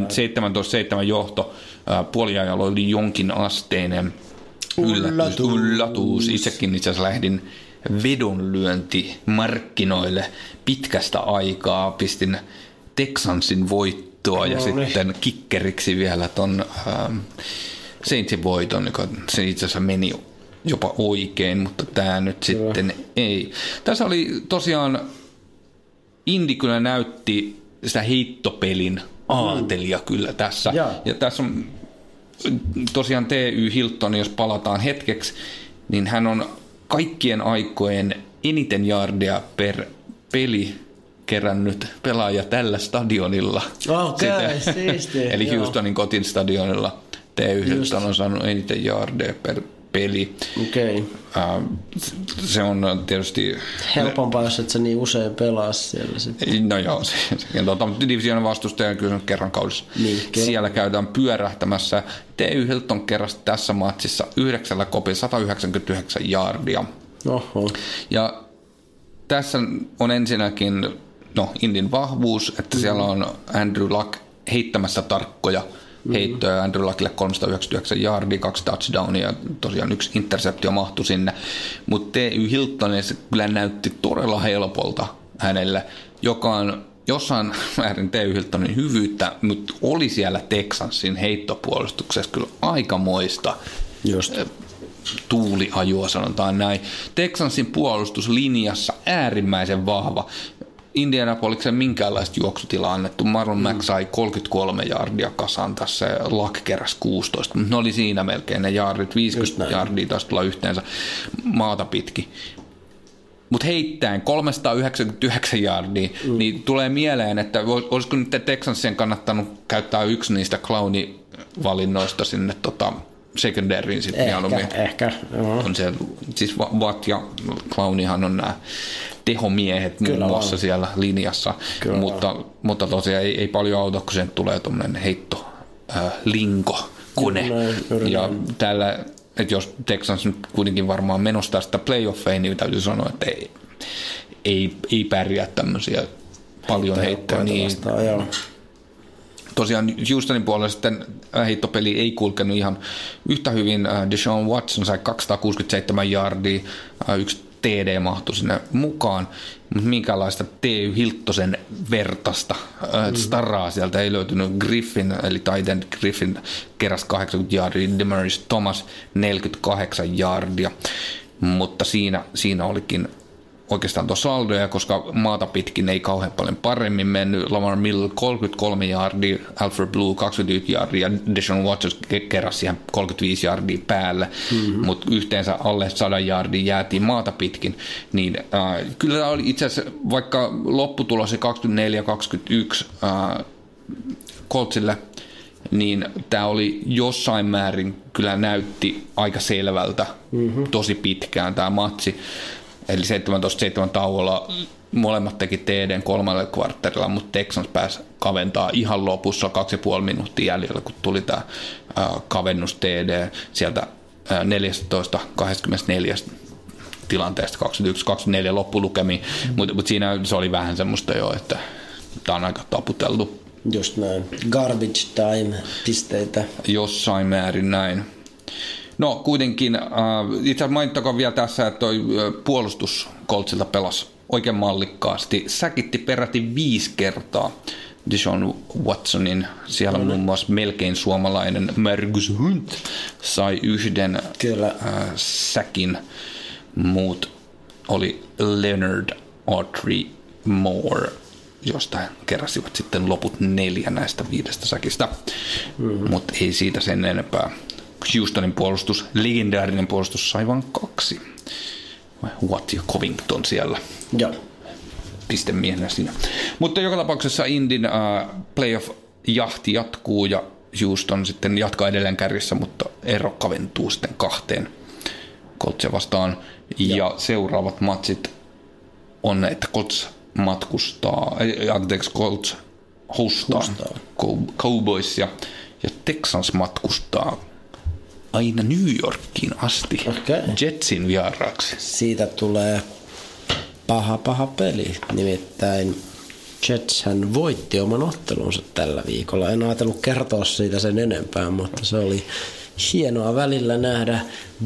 17-7 johto ää, puoliajalla oli jonkin asteinen yllätys. Yllätys. Itsekin itse asiassa lähdin vedonlyönti markkinoille pitkästä aikaa. Pistin Texansin voittoa ja No niin. sitten kikkeriksi vielä ton ähm, Saintsin voiton, joka se itse asiassa meni jopa oikein, mutta tämä nyt sitten ei. Tässä oli tosiaan Indi kyllä näytti sitä heittopelin aatelia kyllä tässä. Joo. Ja tässä on tosiaan T.Y. Hilton, jos palataan hetkeksi, niin hän on kaikkien aikojen eniten jardia per peli kerännyt pelaaja tällä stadionilla. Okei, Sitä- siistiä, Eli joo. Houstonin kotin stadionilla T.Y. Hilton on saanut eniten jardeja per peli. Okay. Äh, se on tietysti Helpompaa, jos et sä niin usein pelaa siellä sitten. No joo, se, se tuota, mutta divisioonan vastustaja kyllä se on kerran kaudessa. Niin, kyllä. Siellä käydään pyörähtämässä. T.Y. Hilton keräsi tässä matsissa yhdeksällä kopilla 199 jardia. Oho. Ja tässä on ensinnäkin no, Indin vahvuus, että siellä on Andrew Luck heittämässä tarkkoja heittoja. Andrew Luckille 399 yardia, kaksi touchdownia ja tosiaan yksi interceptio mahtui sinne. Mutta T.Y. Hilton se kyllä näytti todella helpolta hänelle, joka on jossain määrin T.Y. Hiltonin hyvyyttä, mutta oli siellä Texansin heittopuolustuksessa kyllä aikamoista Just. tuuliajua, sanotaan näin. Texansin puolustuslinjassa äärimmäisen vahva. Indianapoliksen minkäänlaista juoksutilaa annettu. Marlon mm. Mack sai 33 jardia kasaan tässä ja Luck keräsi 16. Mutta ne oli siinä melkein ne jardit. 50 näin. jardia taisi tulla yhteensä maata pitkin. Mutta heittäen 399 jardia, mm. niin tulee mieleen, että olisiko nyt Texansien kannattanut käyttää yksi niistä clownivalinnoista sinne tota, secondaryin sitten mieluummin. Ehkä, ehkä. Joo. On se, siis Watt ja Clownihan on nämä tehomiehet muun Kyllä muassa on. siellä linjassa, Kyllä mutta, mutta tosiaan ei, ei paljon auta, kun sen tulee tuommoinen heitto äh, linko kone. Juuri ja tällä, että jos Texans nyt kuitenkin varmaan menosta sitä playoffeihin, niin täytyy sanoa, että ei, ei, ei pärjää tämmöisiä paljon heittoja. Niin, Vastaan, joo. Tosiaan Houstonin puolella sitten heittopeli ei kulkenut ihan yhtä hyvin. Äh, Deshaun Watson sai 267 yardia, äh, yksi TD mahtui sinne mukaan, mutta minkälaista T.Y. Hilttosen vertasta mm. staraa sieltä ei löytynyt. Griffin, eli Titan Griffin keräsi 80 yardia, Demaris Thomas 48 yardia, mutta siinä, siinä olikin oikeastaan tuossa saldoja, koska maata pitkin ei kauhean paljon paremmin mennyt. Lamar Mill 33 yardia, Alfred Blue 21 yardia ja Deshaun Watson ke- keräsi siihen 35 yardia päälle, mm-hmm. mutta yhteensä alle 100 yardia jäätiin maata pitkin. Niin äh, kyllä tämä oli itse asiassa, vaikka lopputulos oli 24-21 äh, Coltsille, niin tämä oli jossain määrin kyllä näytti aika selvältä mm-hmm. tosi pitkään tämä matsi. Eli 17-7 tauolla molemmat teki TDn kolmannella kvartterilla, mutta Texans pääsi kaventaa ihan lopussa kaksi ja puoli minuuttia jäljellä, kun tuli tämä kavennus TD sieltä ää, 14-24 tilanteesta 21-24 loppulukemiin, mm. mutta mut siinä se oli vähän semmoista jo, että tämä on aika taputeltu Just näin. Garbage time pisteitä. jossain määrin näin. No kuitenkin, äh, itse asiassa mainittakoon vielä tässä, että toi äh, puolustus Coltsilta pelasi oikein mallikkaasti. Säkitti peräti viisi kertaa Dishon Watsonin. Siellä muun muassa melkein suomalainen Margus Hunt sai yhden Kyllä. Äh, säkin. Muut oli Leonard Autry Moore, josta keräsivät sitten loput neljä näistä viidestä säkistä. Mm-hmm. Mutta ei siitä sen enempää. Houstonin puolustus, legendaarinen puolustus, sai vain kaksi. Watt ja Covington siellä Joo. pistemiehenä siinä. Mutta joka tapauksessa Indin uh, playoff-jahti jatkuu ja Houston sitten jatkaa edelleen kärjessä, mutta ero kaventuu sitten kahteen Coltsia vastaan. Ja, ja seuraavat matsit on, että Colts matkustaa, anteeksi, Colts hostaa, Hostaa. Cow- Cowboys ja, ja Texans matkustaa aina New Yorkiin asti Okei. Jetsin vieraaksi. Siitä tulee paha paha peli. Nimittäin Jetshän voitti oman ottelunsa tällä viikolla. En ajatellut kertoa siitä sen enempää, mutta se oli hienoa välillä nähdä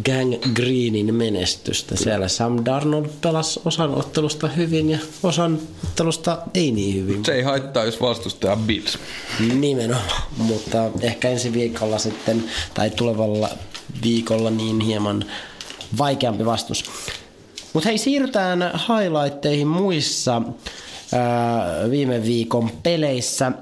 Gang Greenin menestystä. Siellä Sam Darnold pelasi osan ottelusta hyvin ja osan ottelusta ei niin hyvin. Se ei haittaa, jos vastustaja Bills. Nimenomaan, mutta ehkä ensi viikolla sitten, tai tulevalla viikolla niin hieman vaikeampi vastus. Mutta hei, siirrytään highlightteihin muissa ää, viime viikon peleissä.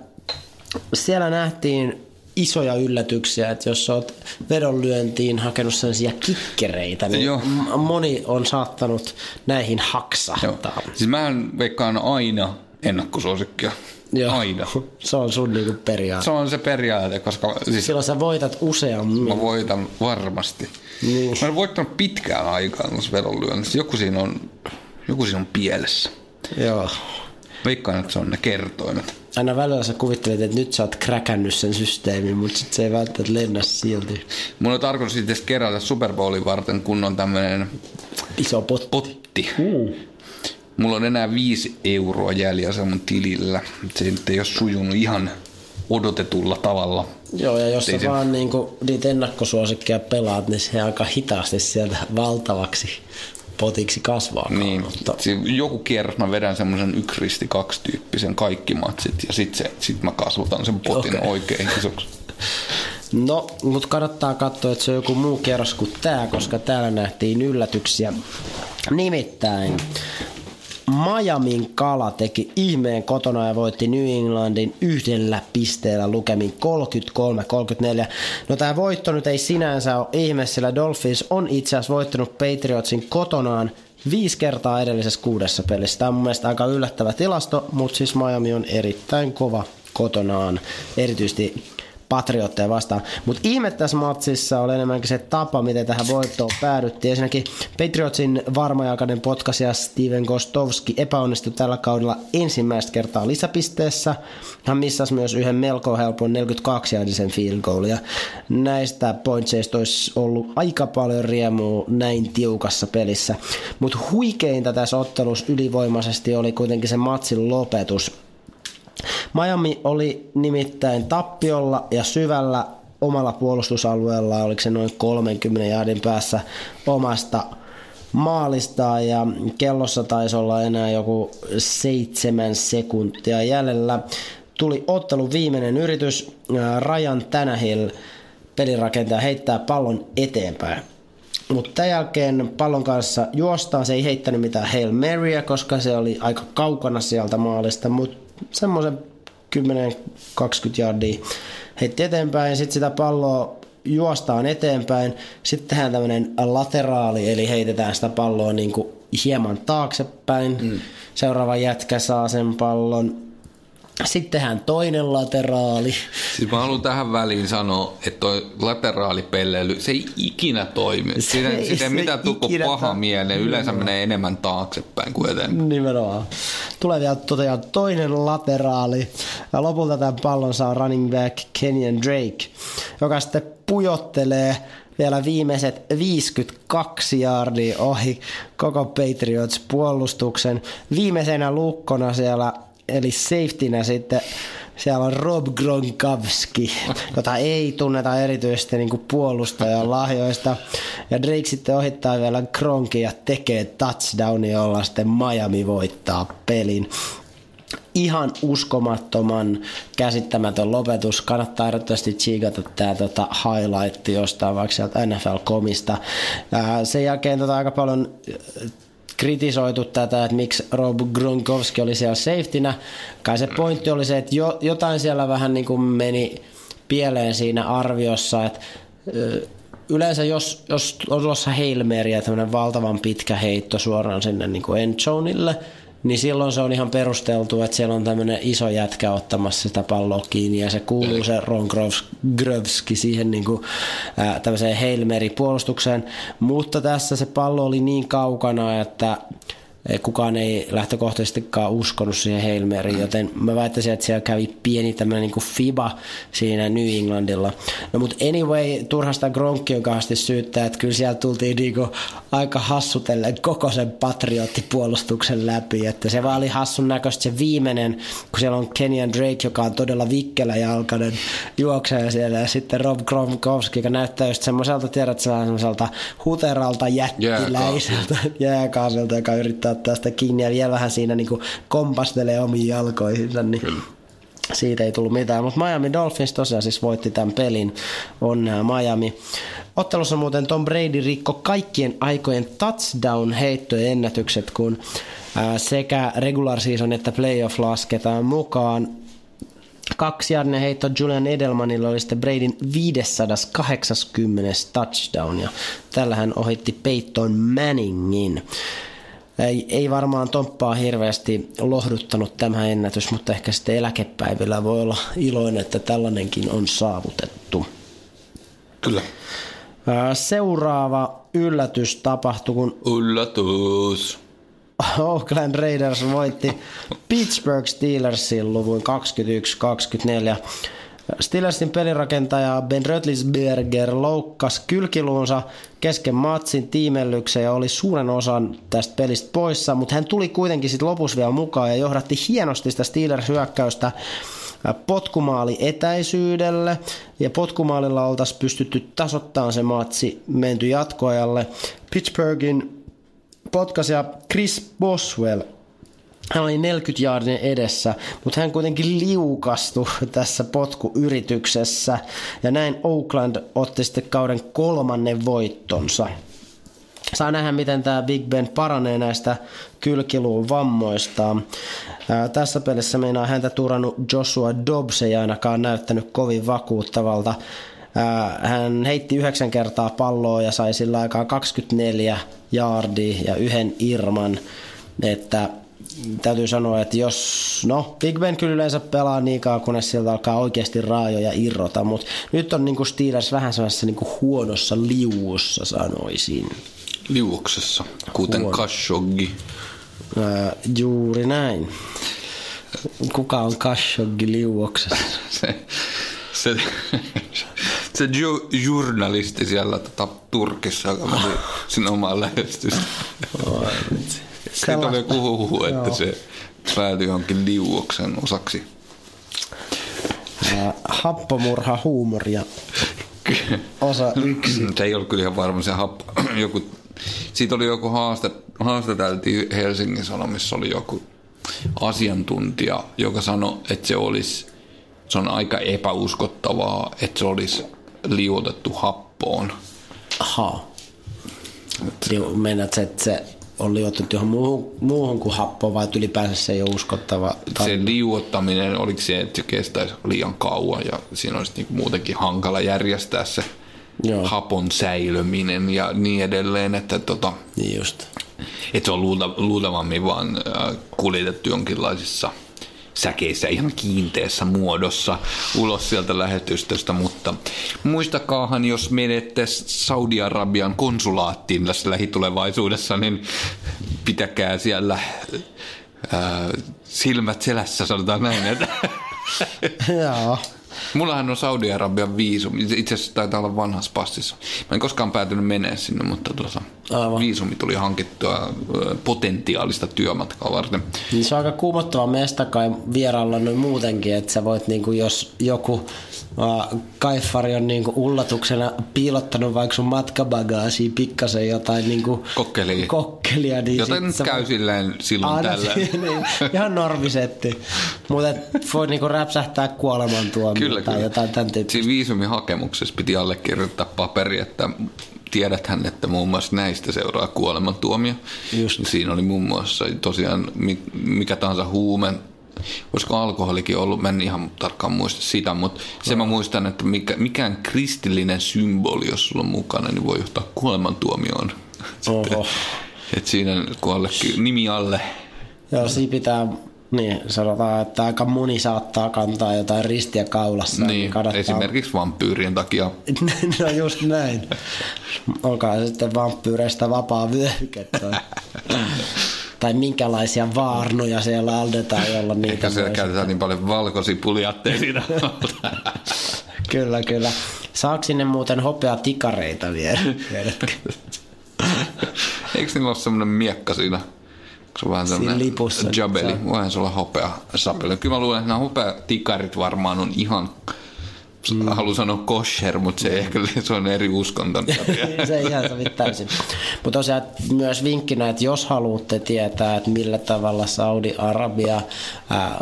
Siellä nähtiin isoja yllätyksiä, että jos oot vedonlyöntiin hakenut sellaisia kikkereitä, niin Joo. moni on saattanut näihin haksahtaa. Siis mä veikkaan aina ennakkosuosikkia. Joo. Aina. Se on sun niinku periaate. Se on se periaate, koska siis Silloin sä voitat useammin. mä voitan varmasti. Niin. Mä en voittanut pitkään aikaan noissa vedonlyönnissä. Joku siinä on, joku siinä on pielessä. Joo. Veikkaan, että se on ne kertoimet. Aina välillä sä kuvittelet, että nyt sä oot kräkännyt sen systeemin, mutta sit se ei välttämättä lennä silti. Mun on tarkoitus itse asiassa kerätä Super Bowlin varten, kun on tämmönen Iso potti. potti. Mulla on enää viisi euroa jäljellä mun tilillä. Se nyt ei ole sujunut ihan odotetulla tavalla. Joo, ja jos sä se- vaan niinku niitä ennakkosuosikkia pelaat, niin se aika hitaasti sieltä valtavaksi potiksi kasvaa. Niin, Mutta joku kierros mä vedän semmoisen yksi risti kaksi tyyppisen kaikki matsit ja sit, se, sit mä kasvatan sen potin Okei. oikein isoksi. No, mutta kannattaa katsoa, että se on joku muu kierros kuin tämä, koska täällä nähtiin yllätyksiä. Nimittäin Miamin kala teki ihmeen kotona ja voitti New Englandin yhdellä pisteellä lukemin 33-34. No tämä voitto nyt ei sinänsä ole ihme, sillä Dolphins on itse asiassa voittanut Patriotsin kotonaan viisi kertaa edellisessä kuudessa pelissä. Tämä on mun mielestä aika yllättävä tilasto, mutta siis Miami on erittäin kova kotonaan, erityisesti Patriotteja vastaan. Mutta ihme tässä matsissa oli enemmänkin se tapa, miten tähän voittoon päädyttiin. Ensinnäkin Patriotsin varmajaikainen potkasia Steven Gostovski epäonnistui tällä kaudella ensimmäistä kertaa lisäpisteessä. Hän missasi myös yhden melko helpon 42 jardisen field goal. Ja näistä pointseista olisi ollut aika paljon riemua näin tiukassa pelissä. Mutta huikeinta tässä ottelussa ylivoimaisesti oli kuitenkin se matsin lopetus. Miami oli nimittäin tappiolla ja syvällä omalla puolustusalueella, oliko se noin 30 jaardin päässä omasta maalistaan ja kellossa taisi olla enää joku seitsemän sekuntia jäljellä. Tuli ottelun viimeinen yritys, ää, Ryan Tannehill pelirakentaja heittää pallon eteenpäin. Mutta tämän jälkeen pallon kanssa juostaan, se ei heittänyt mitään Hail Marya, koska se oli aika kaukana sieltä maalista, mutta semmoisen 10-20 jardia heitti eteenpäin, sitten sitä palloa juostaan eteenpäin, sitten tehdään tämmöinen lateraali, eli heitetään sitä palloa niin kuin hieman taaksepäin, mm. seuraava jätkä saa sen pallon, sitten tehdään toinen lateraali, Siis mä haluan tähän väliin sanoa, että toi lateraalipelleily, se ei ikinä toimi. Se Siitä, ei- se kuin ikinä paha mieleen. Yleensä menee enemmän taaksepäin kuin eteenpäin. Nimenomaan. Tulee vielä tosiaan toinen lateraali. Ja lopulta tämän pallon saa running back Kenyon Drake, joka sitten pujottelee vielä viimeiset 52 jardia ohi koko Patriots puolustuksen. Viimeisenä lukkona siellä, eli safetynä sitten Siellä on Rob Gronkowski, jota ei tunneta erityisesti niin puolustajan lahjoista. Ja Drake sitten ohittaa vielä Gronkin ja tekee touchdowni, jolla sitten Miami voittaa pelin ihan uskomattoman käsittämätön lopetus. Kannattaa erityisesti chiikata tämä tota, highlight jostain vaikka sieltä NFL-komista. Ää, sen jälkeen tota, aika paljon kritisoitu tätä, että miksi Rob Gronkowski oli siellä safetynä. Kai se pointti oli se, että jo, jotain siellä vähän niin kuin meni pieleen siinä arviossa, että yleensä jos, jos on tulossa Hail Mary tämmöinen valtavan pitkä heitto suoraan sinne niin kuin endzoneille, niin silloin se on ihan perusteltu, että siellä on tämmöinen iso jätkä ottamassa sitä palloa kiinni ja se kuuluu se Ron Grovski siihen niin kuin, ää, tämmöiseen Hail puolustukseen mutta tässä se pallo oli niin kaukana, että kukaan ei lähtökohtaisestikaan uskonut siihen Hail joten mä väittäisin, että siellä kävi pieni tämmöinen niin FIBA siinä New Englandilla. No mutta anyway, turhasta Gronkkion kanssa syyttää, että kyllä siellä tultiin niinku aika hassutellen koko sen patriottipuolustuksen läpi, että se vaan oli hassun näköistä se viimeinen, kun siellä on Kenyan Drake, joka on todella vikkelä jalkainen juoksee siellä, ja sitten Rob Gronkowski, joka näyttää just semmoiselta, tiedät, semmoiselta huteralta jättiläiseltä jääkaaselta, joka yrittää ottaa sitä kiinni ja vielä vähän siinä niin kuin kompastelee omiin jalkoihinsa, niin Kyllä. siitä ei tullut mitään. Mutta Miami Dolphins tosiaan siis voitti tämän pelin. Onnea Miami. Ottelussa muuten Tom Brady rikko kaikkien aikojen touchdown-heittojen ennätykset, kun sekä regular season että playoff lasketaan mukaan. Kaksi jarne heitto Julian Edelmanilla oli sitten Bradyn 580 touchdown ja tällä hän ohitti Peyton Manningin. Ei, ei varmaan Tomppaa hirveästi lohduttanut tämä ennätys, mutta ehkä sitten eläkepäivillä voi olla iloinen, että tällainenkin on saavutettu. Kyllä. Seuraava yllätys tapahtui, kun... Yllätys! Oakland Raiders voitti Pittsburgh Steelersin luvun 21-24. Steelersin pelirakentaja Ben Rötlisberger loukkasi kylkiluunsa kesken matsin tiimellyksen ja oli suuren osan tästä pelistä poissa, mutta hän tuli kuitenkin sitten lopussa vielä mukaan ja johdatti hienosti sitä Steelers-hyökkäystä potkumaali etäisyydelle ja potkumaalilla oltaisiin pystytty tasoittamaan se matsi menty jatkoajalle. Pittsburghin potkasia Chris Boswell hän oli 40 jaardin edessä, mutta hän kuitenkin liukastui tässä potkuyrityksessä ja näin Oakland otti sitten kauden kolmannen voittonsa. Saa nähdä, miten tämä Big Ben paranee näistä kylkiluun vammoistaan. Ää, tässä pelissä meinaa häntä turannut Joshua Dobbs ei ainakaan näyttänyt kovin vakuuttavalta. Ää, hän heitti yhdeksän kertaa palloa ja sai sillä aikaa 24 jaardia ja yhden irman. Että täytyy sanoa, että jos, no Big Ben kyllä yleensä pelaa niin kauan, kunnes sieltä alkaa oikeasti raajoja irrota, mutta nyt on niinku Steelers vähän sellaisessa niinku huonossa liuussa sanoisin. Liuuksessa, kuten Huono. Khashoggi. Äh, juuri näin. Kuka on Khashoggi liuuksessa? se, se, se ju, journalisti siellä tota, Turkissa, joka sinne omaan lähestystä. Siitä oli joku huhu, että se päätyi johonkin liuoksen osaksi. happomurha huumoria. Osa yksi. Se ei ollut kyllä ihan varma se happo. Joku, siitä oli joku haaste, haastateltiin Helsingin Sanomissa oli joku asiantuntija, joka sanoi, että se olisi se on aika epäuskottavaa, että se olisi liuotettu happoon. Aha. Niin, meinaat, että se on liuotettu johon muuhun, muuhun kuin happoon vai ylipäänsä se ei ole uskottava? Se liuottaminen, oliko se, että se kestäisi liian kauan ja siinä olisi niin muutenkin hankala järjestää se Joo. hapon säilyminen ja niin edelleen, että tota, niin just. Että se on luultavammin vaan äh, kuljetettu jonkinlaisissa – säkeissä ihan kiinteässä muodossa ulos sieltä lähetystöstä, mutta muistakaahan, jos menette Saudi-Arabian konsulaattiin tässä lähitulevaisuudessa, niin pitäkää siellä ää, silmät selässä, sanotaan näin. Että Joo. Mullahan on Saudi-Arabian viisumi. Itse asiassa taitaa olla vanhassa passissa. Mä en koskaan päätynyt menee sinne, mutta tuossa Aivan. viisumi tuli hankittua potentiaalista työmatkaa varten. Niin se on aika kuumottava mesta kai vierailla noin muutenkin, että sä voit niinku, jos joku kaifari on niinku ullatuksena piilottanut vaikka sun matkabagaasiin pikkasen jotain niinku Kokkelia. kokkelia niin Joten sit sä käy voit- silleen silloin Aina tällä. si- niin, ihan normisetti. Mutta voi niinku räpsähtää kuolemantuomio Kyllä, tai kyllä. jotain tämän tyyppistä. Siinä viisumihakemuksessa piti allekirjoittaa paperi, että tiedäthän, että muun muassa näistä seuraa kuolemantuomio. Just. Siinä oli muun muassa tosiaan mi- mikä tahansa huume, olisiko alkoholikin ollut, mä en ihan tarkkaan muista sitä, mutta se mä muistan, että mikä, mikään kristillinen symboli, jos sulla on mukana, niin voi johtaa kuolemantuomioon. Oho. Et siinä kun alle, nimi alle, Joo, siinä pitää, niin sanotaan, että aika moni saattaa kantaa jotain ristiä kaulassa. niin, kannattaa- esimerkiksi vampyyrien takia no just näin. Olkaa sitten vampyyreistä vapaa vyöhyke tai, minkälaisia vaarnoja siellä aldetaan, jolla niitä Ehkä siellä voi käytetään niin paljon valkosipulia, ettei siinä Kyllä, kyllä. Saako sinne muuten hopea tikareita vielä? Eikö niillä ole semmoinen miekka siinä? Onko se vähän semmoinen lipussa. jabeli? Se- Voihan se olla hopea sapeli. Kyllä mä luulen, että nämä hopea tikarit varmaan on ihan, mm. haluan sanoa kosher, mutta se, ehkä, se on eri uskonto. se ei ihan sovi täysin. Mutta tosiaan myös vinkkinä, että jos haluatte tietää, että millä tavalla Saudi-Arabia ää,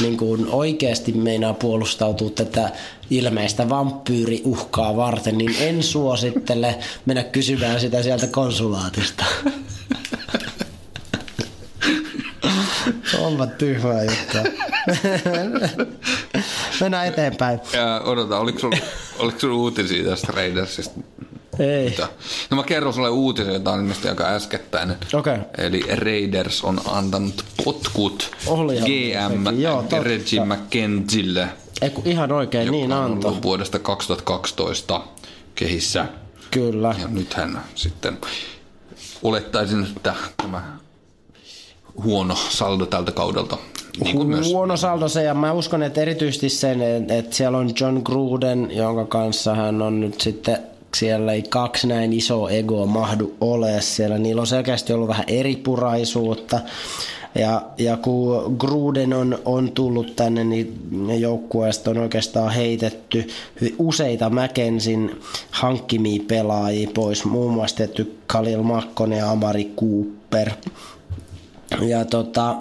niin kuin oikeasti meinaa puolustautua tätä ilmeistä vampyyriuhkaa varten, niin en suosittele mennä kysymään sitä sieltä konsulaatista. Onpa tyhmää juttua. Mennään eteenpäin. Ja odota, oliko sulla, oliko sulla uutisia tästä Raidersista? Ei. Mitä? No mä kerron sulle uutisen, jota on ilmeisesti aika äskettäinen. Okei. Eli Raiders on antanut potkut Olihan GM. Joo. Reggie McKenzille. Ei kun ihan oikein, niin on antoi. vuodesta 2012 kehissä. Kyllä. Ja nyt hän sitten olettaisin, että tämä huono saldo tältä kaudelta. Niin kuin myös Huono saldo se, ja mä uskon, että erityisesti sen, että siellä on John Gruden, jonka kanssa hän on nyt sitten siellä ei kaksi näin iso egoa mahdu ole siellä. Niillä on selkeästi ollut vähän eripuraisuutta. Ja, ja kun Gruden on, on tullut tänne, niin joukkueesta on oikeastaan heitetty useita Mäkensin hankkimia pelaajia pois. Muun muassa tehty Khalil Makkonen ja Amari Cooper. Ja tota,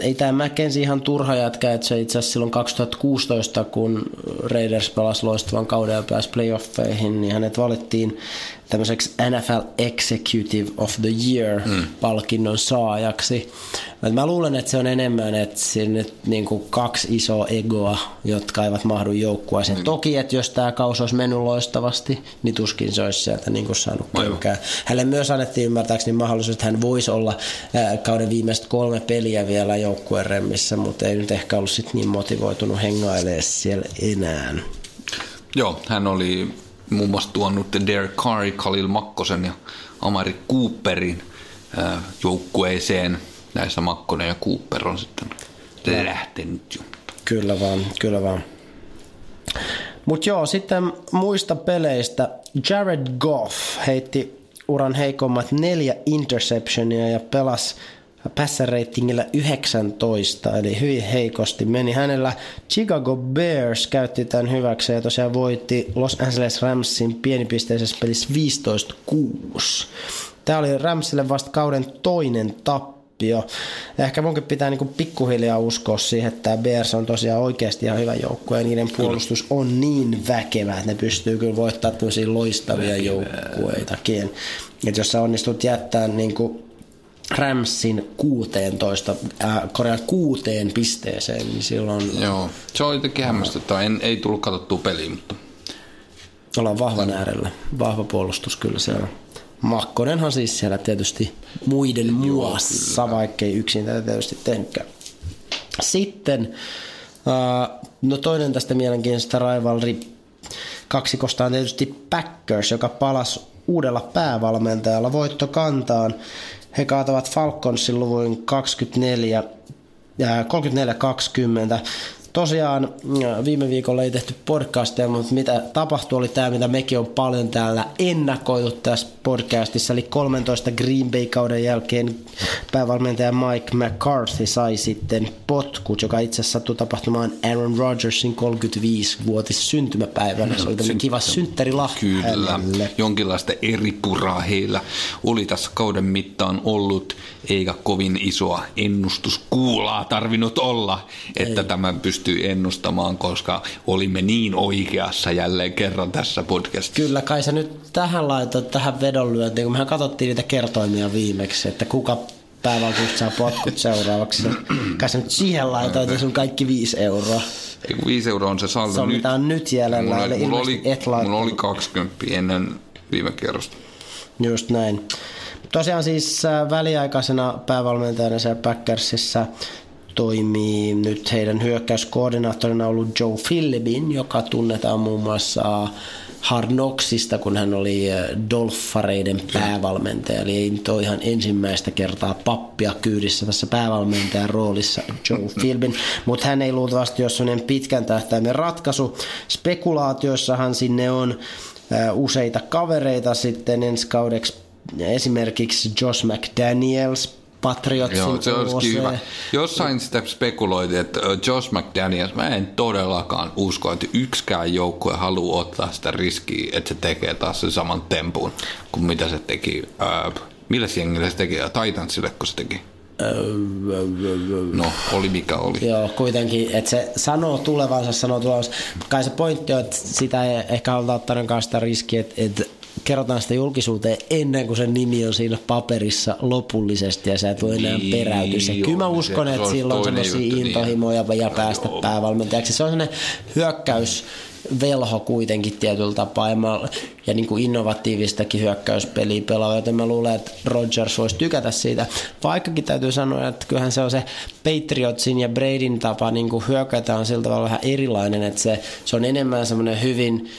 ei tämä McKenzie ihan turha jätkä, että se itse asiassa silloin 2016, kun Raiders pelasi loistavan kauden ja pääsi playoffeihin, niin hänet valittiin tämmöiseksi NFL Executive of the Year-palkinnon saajaksi. Et mä luulen, että se on enemmän, että sinne niin kuin kaksi isoa egoa, jotka eivät mahdu joukkueeseen. Toki, että jos tämä kausi olisi mennyt loistavasti, niin tuskin se olisi sieltä niin kuin saanut kenkää. Hänelle myös annettiin ymmärtääkseni mahdollisuus, että hän voisi olla kauden viimeiset kolme peliä vielä joukkueen remmissä, mutta ei nyt ehkä ollut sit niin motivoitunut hengailemaan siellä enää. Joo, hän oli muun muassa tuonut Derek Carr, Khalil Makkosen ja Amari Cooperin joukkueeseen. Näissä Makkonen ja Cooper on sitten lähtenyt jo. Kyllä vaan, kyllä vaan. Mutta joo, sitten muista peleistä. Jared Goff heitti uran heikommat neljä interceptionia ja pelasi passer ratingillä 19, eli hyvin heikosti meni. Hänellä Chicago Bears käytti tämän hyväksi ja tosiaan voitti Los Angeles Ramsin pienipisteisessä pelissä 15-6. Tämä oli Ramsille vasta kauden toinen tappio. Ehkä munkin pitää niinku pikkuhiljaa uskoa siihen, että tämä Bears on tosiaan oikeasti ihan hyvä joukkue ja niiden puolustus on niin väkevä, että ne pystyy kyllä voittamaan tämmöisiä loistavia joukkueitakin. Että jos sä onnistut jättää niinku Ramsin 16, äh, korjaan kuuteen pisteeseen, niin silloin Joo, se on jotenkin hämmästyttävää. En, ei tullut katsottua peliä, mutta ollaan vahvan äärellä. Vahva puolustus kyllä siellä. Makkonenhan siis siellä tietysti muiden muassa, vaikkei yksin tätä tietysti tehnytkään. Sitten, äh, no toinen tästä mielenkiintoista rivalry kaksikosta on tietysti Packers, joka palasi uudella päävalmentajalla voitto kantaan. He kaatavat Falconsin luvuin 24 ja 34-20. Tosiaan äh, viime viikolla ei tehty podcastia, mutta mitä tapahtui oli tämä, mitä mekin on paljon täällä ennakoitu tässä podcastissa. Eli 13 Green Bay-kauden jälkeen päävalmentaja Mike McCarthy sai sitten potkut, joka itse asiassa sattui tapahtumaan Aaron Rodgersin 35-vuotis syntymäpäivänä. Se oli tämmöinen kiva synttärilahja Kyllä, jonkinlaista eri puraa heillä oli tässä kauden mittaan ollut, eikä kovin isoa ennustuskuulaa tarvinnut olla, että Ei. tämä pystyy ennustamaan, koska olimme niin oikeassa jälleen kerran tässä podcastissa. Kyllä, kai sä nyt tähän laitat tähän vedonlyöntiin, kun mehän katsottiin niitä kertoimia viimeksi, että kuka päävaltuusta saa potkut seuraavaksi. Kai sä nyt siihen laitoit sun kaikki viisi euroa. Ei kun 5 euroa on se saldo Se on nyt. mitä on nyt jäljellä, Mulla, mulla, oli, et mulla oli 20 ennen viime kerrosta. Just näin. Tosiaan siis äh, väliaikaisena päävalmentajana siellä Packersissa toimii nyt heidän hyökkäyskoordinaattorina ollut Joe Philbin, joka tunnetaan muun muassa Hard Knocksista, kun hän oli äh, Dolphareiden päävalmentaja. Eli ei nyt ole ihan ensimmäistä kertaa pappia kyydissä tässä päävalmentajan roolissa Joe Philbin, mutta hän ei luultavasti ole sellainen pitkän tähtäimen ratkaisu. Spekulaatioissahan sinne on äh, useita kavereita sitten ensi kaudeksi esimerkiksi Josh McDaniels, Patriotsin Joo, se olisi OC. hyvä. Jossain sitä spekuloitiin, että Josh McDaniels, mä en todellakaan usko, että yksikään joukkue haluaa ottaa sitä riskiä, että se tekee taas sen saman tempun kuin mitä se teki. Äh, millä jengillä se teki? Titansille, kun se teki? No, oli mikä oli. Joo, kuitenkin, että se sanoo tulevansa, sanoo tulevansa. Kai se pointti on, että sitä ei ehkä haluta ottaa ainakaan sitä riskiä, että, että kerrotaan sitä julkisuuteen ennen kuin sen nimi on siinä paperissa lopullisesti ja sä et voi enää Niin, peräytyä. Joo, kyllä mä se- uskon, se että sillä on juttu, niin. intohimoja ja päästä Joo. päävalmentajaksi. Se on semmoinen hyökkäys velho kuitenkin tietyllä tapaa ja, mä, ja niin kuin innovatiivistakin hyökkäyspeliä pelaa, joten mä luulen, että Rodgers voisi tykätä siitä. Vaikkakin täytyy sanoa, että kyllähän se on se Patriotsin ja Bradyn tapa niin kuin hyökätä on sillä tavalla vähän erilainen, että se, se on enemmän semmoinen hyvin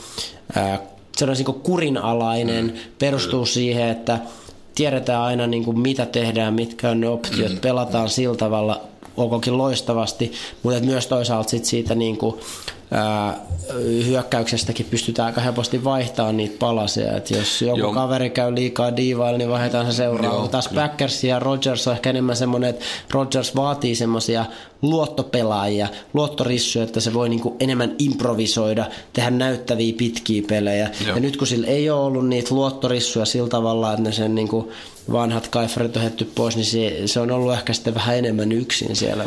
se on niin kuin kurinalainen, mm. perustuu siihen, että tiedetään aina niin kuin mitä tehdään, mitkä on ne optiot, mm. pelataan sillä tavalla, olkoonkin loistavasti, mutta myös toisaalta sit siitä niin kuin, ää, hyökkäyksestäkin pystytään aika helposti vaihtamaan niitä palasia. Et jos joku Joo. Kaveri käy liikaa diivailla, niin vaihdetaan se seuraava. Joo, Taas Packers ja Rodgers on ehkä enemmän semmoinen, että Rodgers vaatii semmoisia luottopelaajia, luottorissuja, että se voi niinku enemmän improvisoida, tehdä näyttäviä pitkiä pelejä. Joo. Ja nyt kun sillä ei ole ollut niitä luottorissuja sillä tavalla, että ne sen niinku vanhat kaifarit on hetty pois, niin se, se on ollut ehkä sitten vähän enemmän yksin siellä.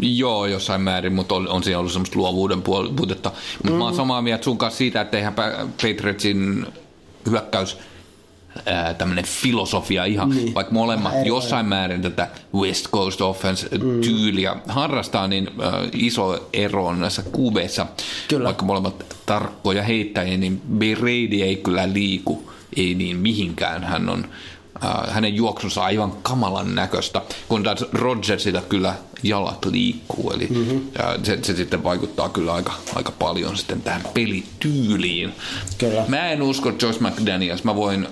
Joo, jossain määrin, mutta on, on siinä ollut semmoista luovuuden puutetta. Mutta mm. mä oon samaa mieltä sun kanssa siitä, että eihän Pa- Patriotsin hyökkäys ää, tämmöinen filosofia ihan, niin. vaikka molemmat Vähän jossain määrin tätä West Coast offense-tyyliä harrastaa, niin ää, iso ero on näissä QBissa, Kyllä. vaikka molemmat tarkkoja heittäjiä, niin Brady ei kyllä liiku, ei niin mihinkään. Hän on äh, hänen juoksunsa aivan kamalan näköistä, kun taas Rodgersilla kyllä jalat liikkuu, eli mm-hmm. se, se sitten vaikuttaa kyllä aika, aika paljon sitten tähän pelityyliin. Kyllä. Mä en usko Josh McDaniels, mä voin,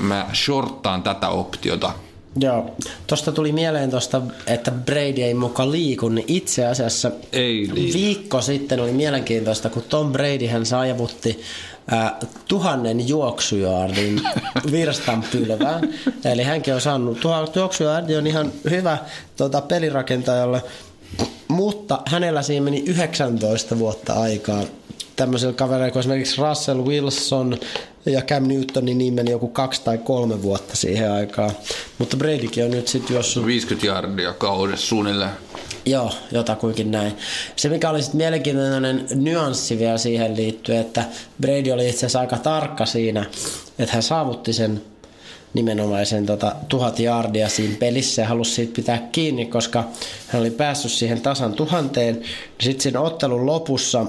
mä shorttaan tätä optiota. Joo, tuosta tuli mieleen tosta, että Brady ei muka liiku, niin itse asiassa Ei liiku. viikko sitten oli mielenkiintoista, kun Tom Brady hän saavutti äh, tuhannen juoksujaardin virstan pylvään. Eli hänkin on saanut, tuhat juoksujaardi on ihan hyvä tota, pelirakentajalle, mutta hänellä siinä meni 19 vuotta aikaa tämmöisellä kavereilla kuin esimerkiksi Russell Wilson ja Cam Newtonin niin meni joku kaksi tai kolme vuotta siihen aikaan. Mutta Bradykin on nyt sitten juossut 50 jardia kaudessa suunnilleen. Joo, jotakuinkin näin. Se mikä oli sitten mielenkiintoinen nyanssi vielä siihen liittyen, että Brady oli itse asiassa aika tarkka siinä, että hän saavutti sen nimenomaisen tota, tuhat jardia siinä pelissä ja halusi siitä pitää kiinni, koska hän oli päässyt siihen tasan tuhanteen. Sitten siinä ottelun lopussa,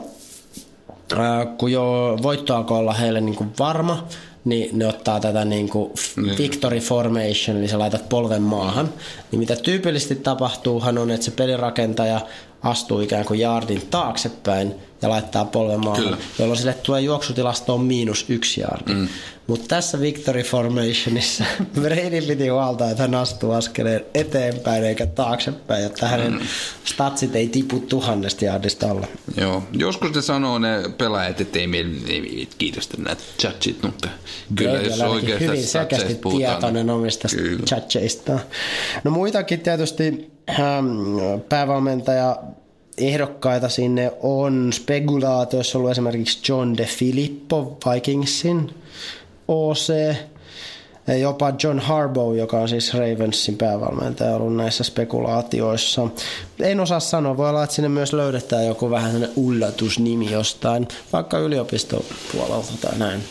ää, kun jo voitto alkoi olla heille niin kuin varma, niin ne ottaa tätä niin kuin victory formation, eli sä laitat polven maahan. Niin mitä tyypillisesti tapahtuuhan on, että se pelirakentaja astuu ikään kuin yardin taaksepäin ja laittaa polven maahan, Kyllä. jolloin sille tulee juoksutilastoon miinus yksi yardi. Mm. Mutta tässä Victory Formationissa Brady piti huolta, että hän astuu askeleen eteenpäin eikä taaksepäin, jotta hänen mm. statsit ei tipu tuhannesta yardista alle. Joo, joskus ne sanoo ne pelaajat, että ei meillä ei, ei, kiitosta nämä chatsit, mutta kyllä Brady jos oikeasti hyvin selkeästi puhutaan, tietoinen niin omista chatcheista. No muitakin tietysti ähm, päävalmentaja ehdokkaita sinne on spekulaatioissa ollut esimerkiksi John De Filippo Vikingsin OC, ja jopa John Harbaugh, joka on siis Ravensin päävalmentaja ollut näissä spekulaatioissa. En osaa sanoa, voi olla, että sinne myös löydetään joku vähän sellainen ullatusnimi jostain, vaikka yliopistopuolelta tai näin.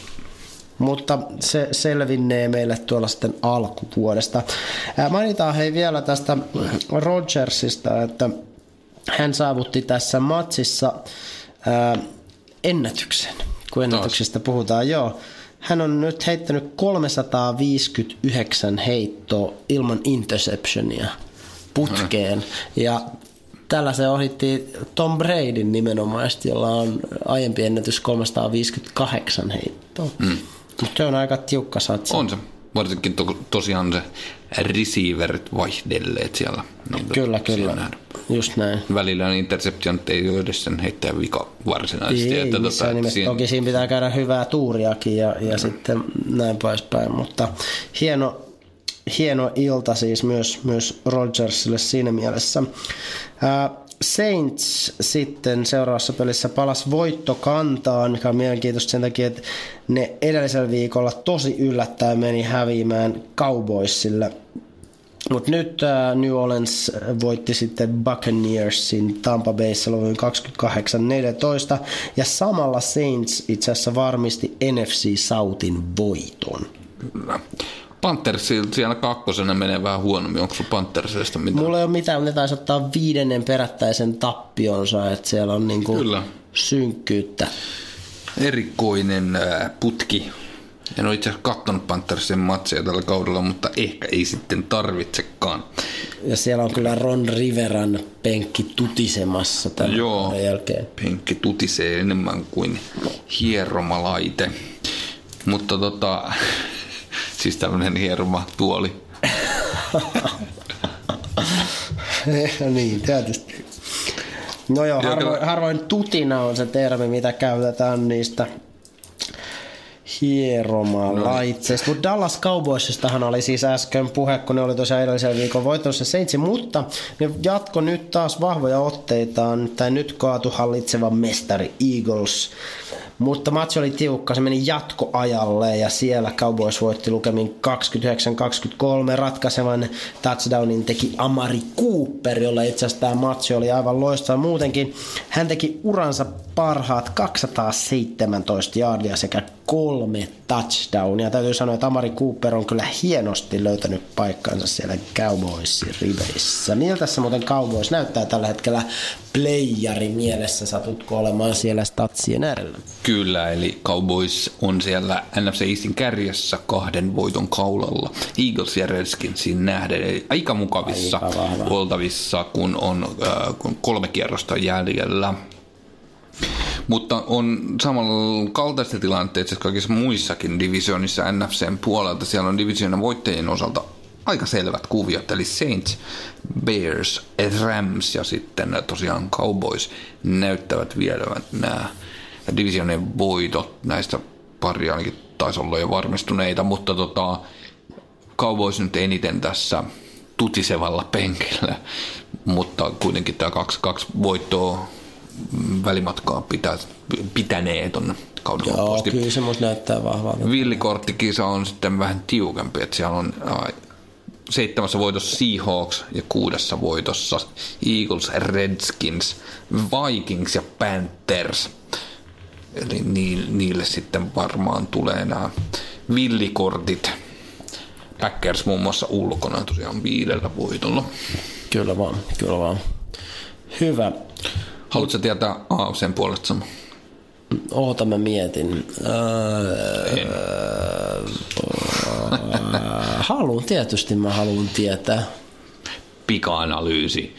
Mutta se selvinnee meille tuolla sitten alkuvuodesta. Mainitaan hei vielä tästä Rodgersista, että hän saavutti tässä matsissa ää, ennätyksen, kun ennätyksestä puhutaan, joo. Hän on nyt heittänyt 359 heittoa ilman interceptionia putkeen. Ja tällä se ohitti Tom Bradyn nimenomaisesti, jolla on aiempi ennätys 358 heittoa. Mm. Mutta se on aika tiukka satsi. On se. Varsinkin to, tosiaan se receiverit vaihdelleet siellä. Niin Kyllä, kyllä. nähdään. Just näin. Välillä on interception, ei ole edes sen heittäjän vika varsinaisesti. Ei, että tota, nimessä. siinä- Toki siinä pitää käydä hyvää tuuriakin ja, ja sitten näin poispäin, mutta hieno, hieno ilta siis myös, myös Rodgersille siinä mielessä. Ää, Saints sitten seuraavassa pelissä palas voittokantaan, mikä on mielenkiintoista sen takia, että ne edellisellä viikolla tosi yllättäen meni häviämään Cowboysille mutta nyt äh, New Orleans voitti sitten Buccaneersin Tampa Bayssä luvun 28-14 ja samalla Saints itse asiassa varmisti NFC Southin voiton. Kyllä. Panthersilta siellä kakkosena menee vähän huonommin. Onko sulla Panthersista mitään? Mulla ei ole mitään, mutta ne taisi ottaa viidennen perättäisen tappionsa, että siellä on niinku Kyllä. synkkyyttä. Erikoinen ää, putki. En ole itse asiassa katsonut Panthersin matseja tällä kaudella, mutta ehkä ei sitten tarvitsekaan. Ja siellä on kyllä Ron Riveran penkki tutisemassa tämän Joo. jälkeen. Penkki tutisee enemmän kuin hieromalaite. Mutta tota, siis tämmöinen hieromatuoli. niin, tietysti. No joo, harvoin, harvoin tutina on se termi, mitä käytetään niistä hieromalaitteista. Mutta Dallas Cowboysistahan oli siis äsken puhe, kun ne oli tosiaan edellisen viikon voitossa Saintsi, mutta ne jatko nyt taas vahvoja otteitaan, tai nyt kaatu hallitseva mestari Eagles. Mutta matsi oli tiukka, se meni jatkoajalle ja siellä Cowboys voitti lukemin 29-23. Ratkaisevan touchdownin teki Amari Cooper, jolla itse asiassa tämä matsi oli aivan loistava muutenkin. Hän teki uransa parhaat 217 yardia sekä kolme touchdownia. Täytyy sanoa, että Amari Cooper on kyllä hienosti löytänyt paikkansa siellä Cowboysin riveissä. Miltä se muuten Cowboys näyttää tällä hetkellä playeri mielessä? Satutko olemaan siellä statsien äärellä? Kyllä, eli Cowboys on siellä NFC Eastin kärjessä kahden voiton kaulalla. Eagles ja Redskinsin nähden, eli aika mukavissa Aika vahva. oltavissa, kun on äh, kun kolme kierrosta jäljellä. Mutta on samalla kaltaista tilanteessa kaikissa muissakin divisionissa NFCn puolelta. Siellä on divisionan voittajien osalta aika selvät kuviot, eli Saints, Bears, Rams ja sitten tosiaan Cowboys näyttävät vielävän nämä divisionen voitot. Näistä pari ainakin taisi olla jo varmistuneita, mutta tota, Cowboys nyt eniten tässä tutisevalla penkillä, mutta kuitenkin tämä kaksi, kaksi voittoa välimatkaa pitää, pitänee ton kauden Joo, loppuun asti. kyllä se musta näyttää vahvalta. Villikorttikisa on sitten vähän tiukempi, että siellä on seitsemässä voitossa Seahawks ja kuudessa voitossa Eagles, Redskins, Vikings ja Panthers. Eli ni- niille sitten varmaan tulee nämä villikortit. Packers muun muassa ulkona tosiaan viidellä voitolla. Kyllä vaan, kyllä vaan. Hyvä. Haluatko tietää AFCn puolesta sama? Oota mä mietin. Öö, haluan, tietysti mä haluan tietää. Pika-analyysi.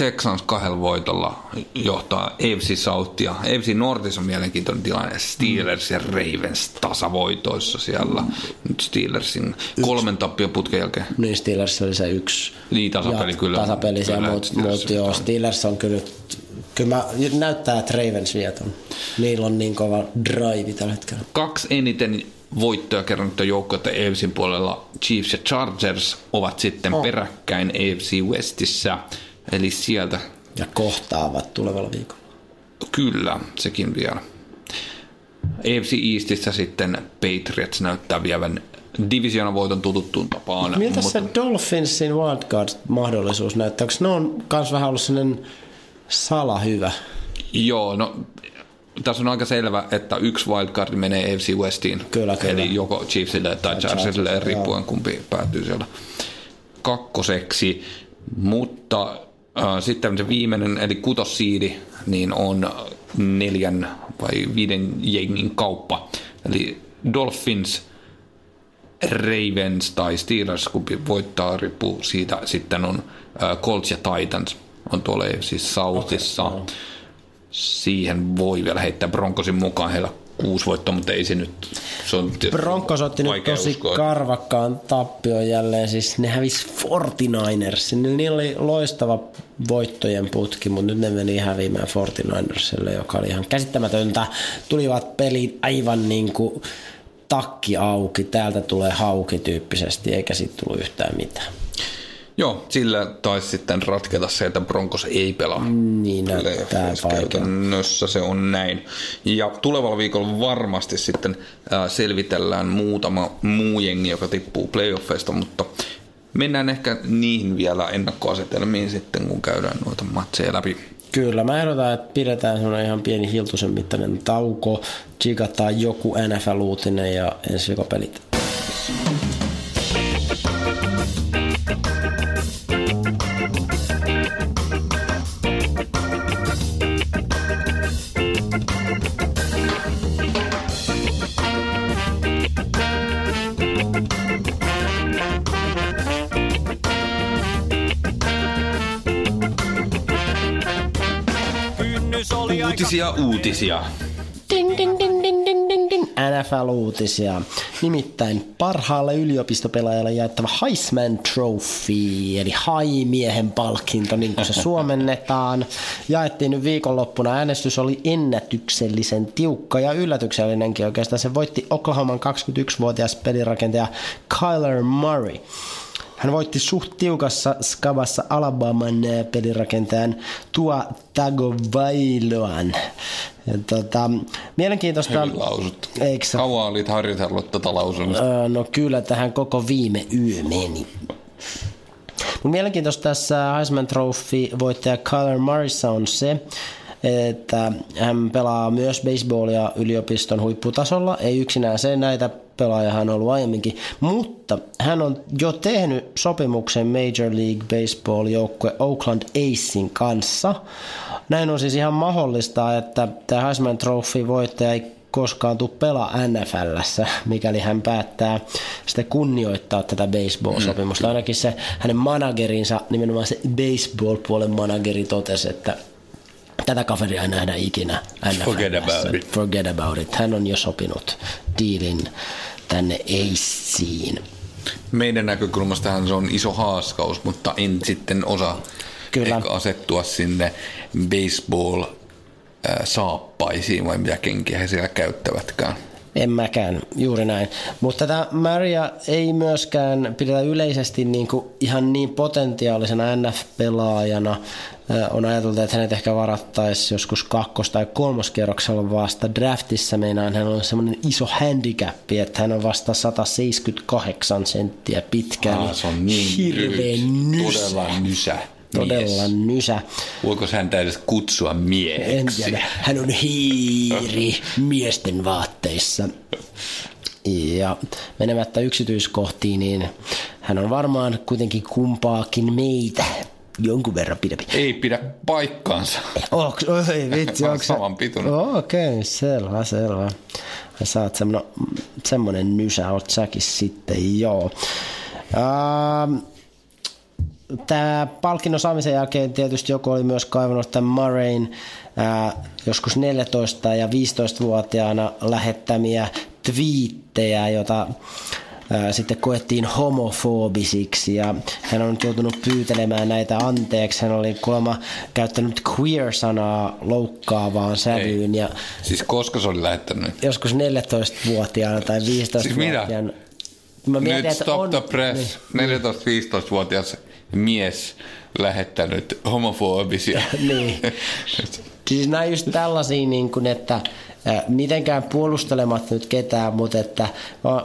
Texans kahdella voitolla johtaa AFC South ja AFC Northissa on mielenkiintoinen tilanne. Steelers ja Ravens tasavoitoissa siellä. Nyt Steelersin kolmen tappion putken jälkeen. Niin Steelers oli se yksi. Niin, tasapeli ja kyllä. Tasapeli siellä, mutta Steelers mut joo, on. Steelers on kyllä kyllä mä, näyttää, että Ravens vieton. Niillä on niin kova drive tällä hetkellä. Kaksi eniten voittoja kerännyttä joukkuetta AFCin puolella Chiefs ja Chargers ovat sitten Oh. peräkkäin AFC Westissä. Eli sieltä Ja kohtaavat tulevalla viikolla. Kyllä, sekin vielä. AFC Eastissä sitten Patriots näyttää vievän divisioonan tututtuun tapaan. Miltä se Dolphinsin wildcard-mahdollisuus näyttää? Onko ne on kans vähän ollut sellainen salahyvä? Joo, no tässä on aika selvä, että yksi wildcard menee AFC Westiin. Kyllä, kyllä. Eli joko Chiefsille tai Chargersille, Chargers, riippuen kumpi päätyy siellä kakkoseksi. Mutta sitten se viimeinen, eli kutossiidi, niin on neljän vai viiden jengin kauppa. Eli Dolphins, Ravens tai Steelers, kumpi voittaa, riippuu siitä. Sitten on Colts ja Titans on tuolla siis Southissa. Okay, Siihen voi vielä heittää Broncosin mukaan heillä kuusi voittoa, mutta ei se nyt... Se on Broncos otti nyt tosi uskoa. karvakkaan tappion jälleen, siis ne hävisi 49ers. Niillä oli loistava voittojen putki, mutta nyt ne meni häviämään 49ersille, joka oli ihan käsittämätöntä. Tulivat pelit aivan niin kuin takki auki, täältä tulee hauki tyyppisesti, eikä siitä tullut yhtään mitään. Joo, sillä taisi sitten ratketa se, että Broncos ei pelaa. Niin näyttää. Käytännössä se on näin. Ja tulevalla viikolla varmasti sitten äh, selvitellään muutama muu jengi, joka tippuu playoffeista, mutta mennään ehkä niihin vielä ennakkoasetelmiin sitten, kun käydään noita matseja läpi. Kyllä, mä ehdotan, että pidetään semmoinen ihan pieni hiltusen mittainen tauko, chigataan joku NFL-uutinen ja ensi viikon pelit. Uutisia, uutisia. Ding, ding, ding, ding, ding, ding, ding. NFL-uutisia. Nimittäin parhaalle yliopistopelaajalle jaettava Heisman Trophy, eli haimiehen palkinto, niin kuin se suomennetaan. Jaettiin nyt viikonloppuna. Äänestys oli ennätyksellisen tiukka ja yllätyksellinenkin oikeastaan. Se voitti Oklahoman 21-vuotias pelirakentaja Kyler Murray. Hän voitti suht tiukassa skabassa Alabaman eh, pelirakentajan Tua Tagovailoan. Ja tota, mielenkiintoista... Hyvin lausuttu. Eikö? Kauan olit harjoitellut tätä lausunnosta? Öö, No kyllä, tähän koko viime yö meni. Mut mielenkiintoista tässä Heisman Trophy voittaja Kyler Murrayssa on se, että hän pelaa myös baseballia yliopiston huipputasolla. Ei yksinään se, näitä pelaajia hän on ollut aiemminkin, mutta hän on jo tehnyt sopimuksen Major League Baseball joukkue Oakland Acein kanssa. Näin on siis ihan mahdollista, että tämä Heisman Trophy voittaja ei koskaan tule pelaa NFLssä, mikäli hän päättää sitten kunnioittaa tätä baseball-sopimusta. Ainakin se hänen managerinsa, nimenomaan se baseball-puolen manageri totesi, että tätä kaveria ei nähdä ikinä NFLssä. Forget about it. Forget about it. Hän on jo sopinut diilin tänne Aceen. Meidän näkökulmastahan se on iso haaskaus, mutta en sitten osaa Kyllä. ehkä asettua sinne baseball ää, saappaisiin vai mitä kenkiä he siellä käyttävätkään. En mäkään, juuri näin. Mutta tätä Maria ei myöskään pidetä yleisesti niin kuin ihan niin potentiaalisena NF-pelaajana. On ajateltu, että hänet ehkä varattaisiin joskus kakkos- tai kolmoskierroksella vasta draftissa. Meinaan hän on semmoinen iso handicap, että hän on vasta 178 senttiä pitkä. Eli se on niin hirveän nysä. Todella nysä. Todella mies. nysä. Voiko häntä edes kutsua En mieheksi? tiedä. Hän on hiiri miesten vaatteissa. Ja menemättä yksityiskohtiin, niin hän on varmaan kuitenkin kumpaakin meitä jonkun verran pidempi. Ei pidä paikkaansa. Onks, oi vitsi, onks se- Saman pituinen. Okei, okay, selvä, selvä. Ja sä oot semmonen, semmonen nysä, oot säkin sitten, joo. Ähm, tämä palkinnon saamisen jälkeen tietysti joku oli myös kaivannut tämän Murrayn ää, joskus 14 ja 15-vuotiaana lähettämiä twiittejä, jota ää, sitten koettiin homofobisiksi ja hän on nyt joutunut pyytelemään näitä anteeksi. Hän oli kuulemma käyttänyt queer-sanaa loukkaavaan sävyyn ja Siis koska se oli lähettänyt? joskus 14-vuotiaana tai 15-vuotiaana. Siis Mä mietin, Nyt stop on- the press. 14-15-vuotias mies lähettänyt homofobisia. Niin. Siis nämä just tällaisia, niin kuin, että mitenkään puolustelematta nyt ketään, mutta että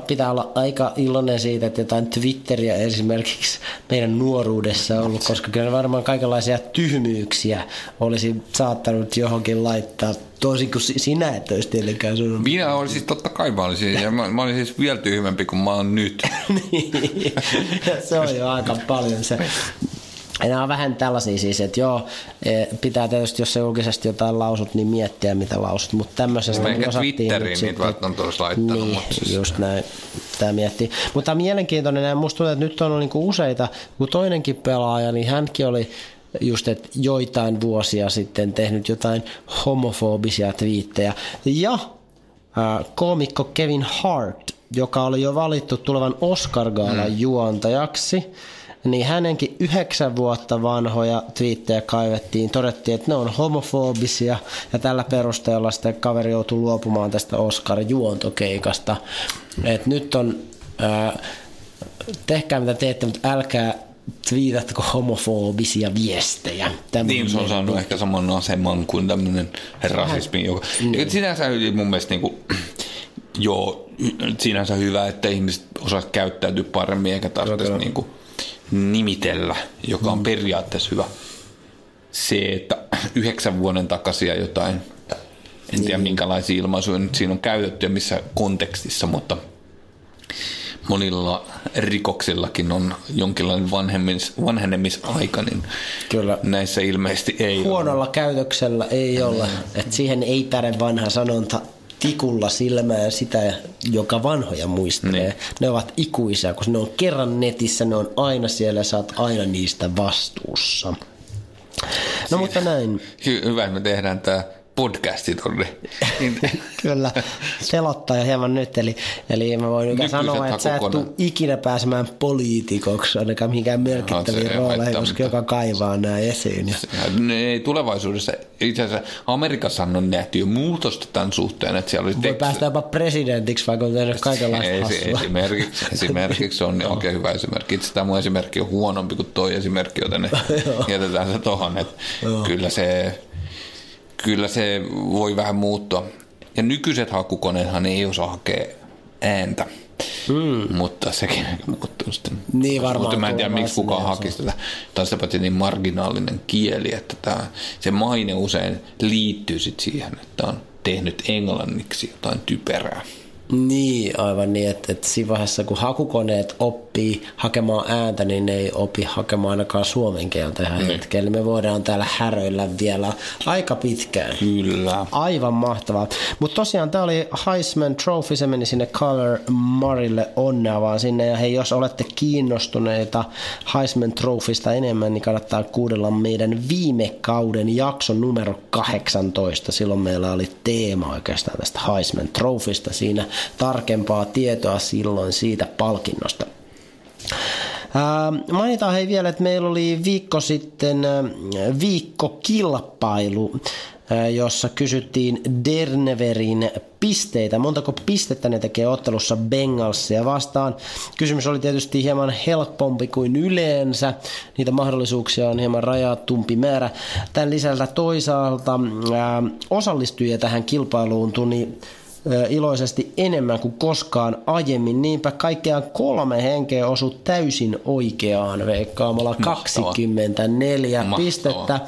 pitää olla aika iloinen siitä, että jotain Twitteriä esimerkiksi meidän nuoruudessa on ollut, koska kyllä varmaan kaikenlaisia tyhmyyksiä olisi saattanut johonkin laittaa, toisin kuin si- sinä et olisi tietenkään sanonut. Minä olisin siis totta kai mä olisin, ja mä, mä olin siis vielä tyhmempi kuin mä oon nyt. Niin. se on jo aika paljon se. Ja nämä on vähän tällaisia siis, että joo, eh, pitää tietysti, jos sä julkisesti jotain lausut, niin miettiä mitä lausut, mutta tämmöisestä No ehkä osattiin Twitteriin nyt niitä välttämättä olisi laittanut, niin, siis- just näin, tämä miettii. Mutta tämä on mielenkiintoinen, ja musta tuntuu, että nyt on niinku useita, kun toinenkin pelaaja, niin hänkin oli just, että joitain vuosia sitten tehnyt jotain homofobisia twiittejä. Ja äh, koomikko Kevin Hart, joka oli jo valittu tulevan Oscar-gaalan mm. juontajaksi, niin hänenkin yhdeksän vuotta vanhoja twiittejä kaivettiin. Todettiin, että ne on homofobisia ja tällä perusteella sitten kaveri joutui luopumaan tästä Oscar-juontokeikasta. Et nyt on, ää, tehkää mitä teette, mutta älkää twiitatko homofobisia viestejä. Tämmönen Niin, se on saanut ehkä saman aseman kuin tämmöinen rasismi. Joka, niin. Sinänsä mun mielestä niin kuin, joo, sinänsä hyvä, että ihmiset osaa käyttäytyä paremmin eikä tarvitse niin kuin, nimitellä, joka on periaatteessa hyvä. Se, että yhdeksän vuoden takaisia jotain, en tiedä minkälaisia ilmaisuja nyt siinä on käytetty ja missä kontekstissa, mutta monilla rikoksillakin on jonkinlainen vanhemmis, vanhenemisaika, niin Kyllä. näissä ilmeisesti ei ole. Huonolla käytöksellä ei ole. Et siihen ei päde vanha sanonta tikulla silmään sitä, joka vanhoja muistelee. Niin. Ne ovat ikuisia, kun ne on kerran netissä, ne on aina siellä ja sä oot aina niistä vastuussa. No mutta näin. Hy- hyvä, että me tehdään tämä podcasti tonne. Kyllä, selottaa jo hieman nyt. Eli, eli mä voin Nykyiset sanoa, että sä et tule ikinä pääsemään poliitikoksi, ainakaan mihinkään merkittäviin No, rooleihin, koska joka kaivaa nämä esiin. Ja ne ei tulevaisuudessa, itse asiassa Amerikassa on nähty jo muutosta tämän suhteen, että siellä oli voi päästä jopa presidentiksi, vaikka on tehnyt kaikenlaista hassua. esimerkiksi, esimerkiksi on niin oikein hyvä esimerkki. Itse tämä mun esimerkki on huonompi kuin toi esimerkki, joten ne jätetään se tohon. Että kyllä, se, kyllä se voi vähän muuttua. Ja nykyiset hakukoneethan ei osaa hakea ääntä. Mm. Mutta sekin muuttuu sitten. Niin varmaan Mutta mä en tiedä, miksi kukaan hakisi tätä. Tämä on sitä paitsi niin marginaalinen kieli, että tämä, se maine usein liittyy sit siihen, että on tehnyt englanniksi jotain typerää. Niin, aivan niin, että, että siinä vaiheessa kun hakukoneet oppii hakemaan ääntä, niin ne ei opi hakemaan ainakaan suomen kieltä ihan Niin. hetkellä. Me voidaan täällä häröillä vielä aika pitkään. Kyllä. Aivan mahtavaa. Mutta tosiaan tämä oli Heisman Trophy, se meni sinne Color Marille onnea vaan sinne. Ja hei, jos olette kiinnostuneita Heisman Trophysta enemmän, niin kannattaa kuudella meidän viime kauden jakson numero 18. Silloin meillä oli teema oikeastaan tästä Heisman Trophysta. Siinä tarkempaa tietoa silloin siitä palkinnosta. Ää, mainitaan hei vielä, että meillä oli viikko sitten ää, viikkokilpailu, ää, jossa kysyttiin Derneverin pisteitä. Montako pistettä ne tekee ottelussa Bengalsia vastaan? Kysymys oli tietysti hieman helpompi kuin yleensä. Niitä mahdollisuuksia on hieman rajatumpi määrä. Tämän lisältä toisaalta ää, osallistujia tähän kilpailuun tuli iloisesti enemmän kuin koskaan aiemmin. Niinpä kaikkiaan kolme henkeä osui täysin oikeaan veikkaamalla Mahtavaa. 24 Mahtavaa. pistettä.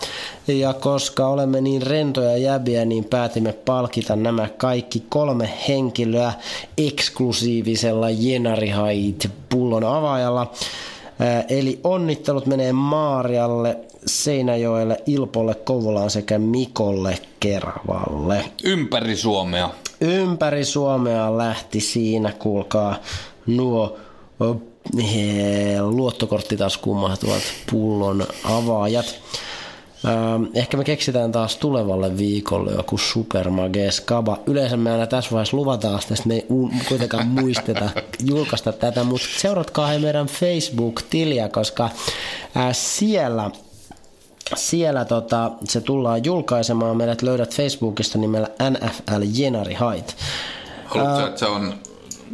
Ja koska olemme niin rentoja jäbiä, niin päätimme palkita nämä kaikki kolme henkilöä eksklusiivisella Jenarihait pullon avaajalla. Eli onnittelut menee Maarialle, Seinäjoelle, Ilpolle, Kouvolaan sekä Mikolle Keravalle Ympäri Suomea. ympäri Suomea lähti siinä, kuulkaa, nuo he, luottokorttitaskuun mahtuvat pullon avaajat. Ehkä me keksitään taas tulevalle viikolle joku Super Mages Kaba. Yleensä me aina tässä vaiheessa luvataan sitä, että me ei kuitenkaan muisteta julkaista tätä, mutta seuratkaa he meidän Facebook-tiliä, koska siellä siellä tota, se tullaan julkaisemaan. Meidät löydät Facebookista nimellä NFL Jenari Hait. Haluatko, että se on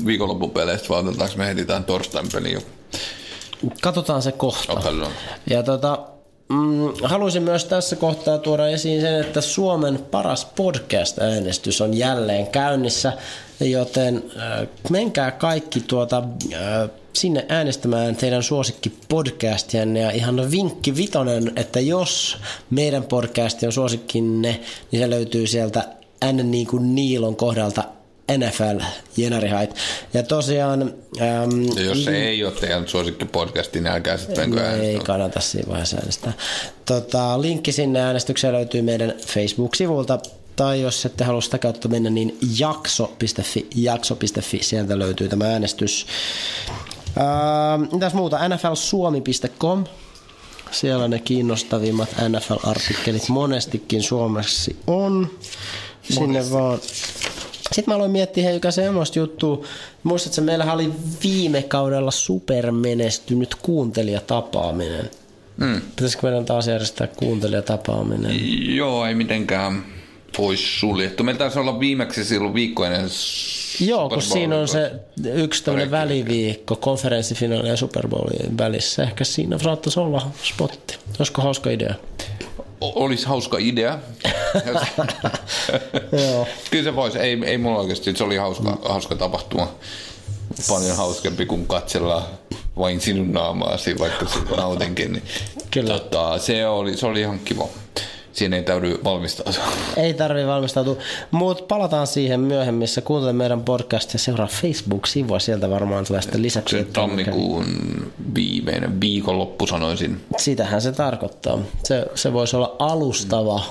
viikonloppupeleistä vai otetaanko me heti tämän torstain pelin jo? Katsotaan se kohta. Katsotaan. Ja tota, mm, haluaisin myös tässä kohtaa tuoda esiin sen, että Suomen paras podcast-äänestys on jälleen käynnissä, joten äh, menkää kaikki tuota, äh, sinne äänestämään teidän suosikki podcastianne ja ihan vinkki vitonen, että jos meidän podcasti on suosikkinne, niin se löytyy sieltä N niin kuin Niilon kohdalta NFL Jenarihait. Ja tosiaan... Ähm, Ja jos se ei ole teidän suosikkipodcasti, niin älkää sitten No ei äänestämään. kannata siinä vaiheessa äänestää. Tota, linkki sinne äänestykseen löytyy meidän Facebook-sivulta, tai jos ette halua sitä kautta mennä, niin jakso.fi, jakso.fi, sieltä löytyy tämä äänestys. Ää, mitäs muuta? nflsuomi.com, siellä ne kiinnostavimmat NFL-artikkelit monestikin suomeksi on. Sinne vaan sitten mä aloin miettiä hei, semmoista juttua. Muistatko, meillähän oli viime kaudella supermenestynyt kuuntelijatapaaminen. Mm. Pitäisikö meidän taas järjestää kuuntelijatapaaminen? Joo, ei mitenkään pois suljettu. Meillä taisi olla viimeksi silloin viikko ennen Joo, kun siinä on se yksi tämmöinen väliviikko konferenssifinaali ja Super Bowlin välissä. Ehkä siinä saattaisi olla spotti. Olisiko hauska idea? Olisi hauska idea. Kyllä se voisi. Ei, ei mulla oikeasti. Se oli hauska, hauska tapahtuma. Paljon hauskempi kuin katsella vain sinun naamaasi, vaikka sitä nautinkin. Niin, Kyllä. Tota, se, oli, se oli ihan kiva. Siinä ei täydy valmistautua. Ei tarvi valmistautua, mutta palataan siihen myöhemmissä. Kuuntele meidän podcastia, seuraa Facebook-sivua, sieltä varmaan tulee sitten lisäksi. Se tammikuun viimeinen viikonloppu sanoisin. Sitähän se tarkoittaa. Se, se voisi olla alustava,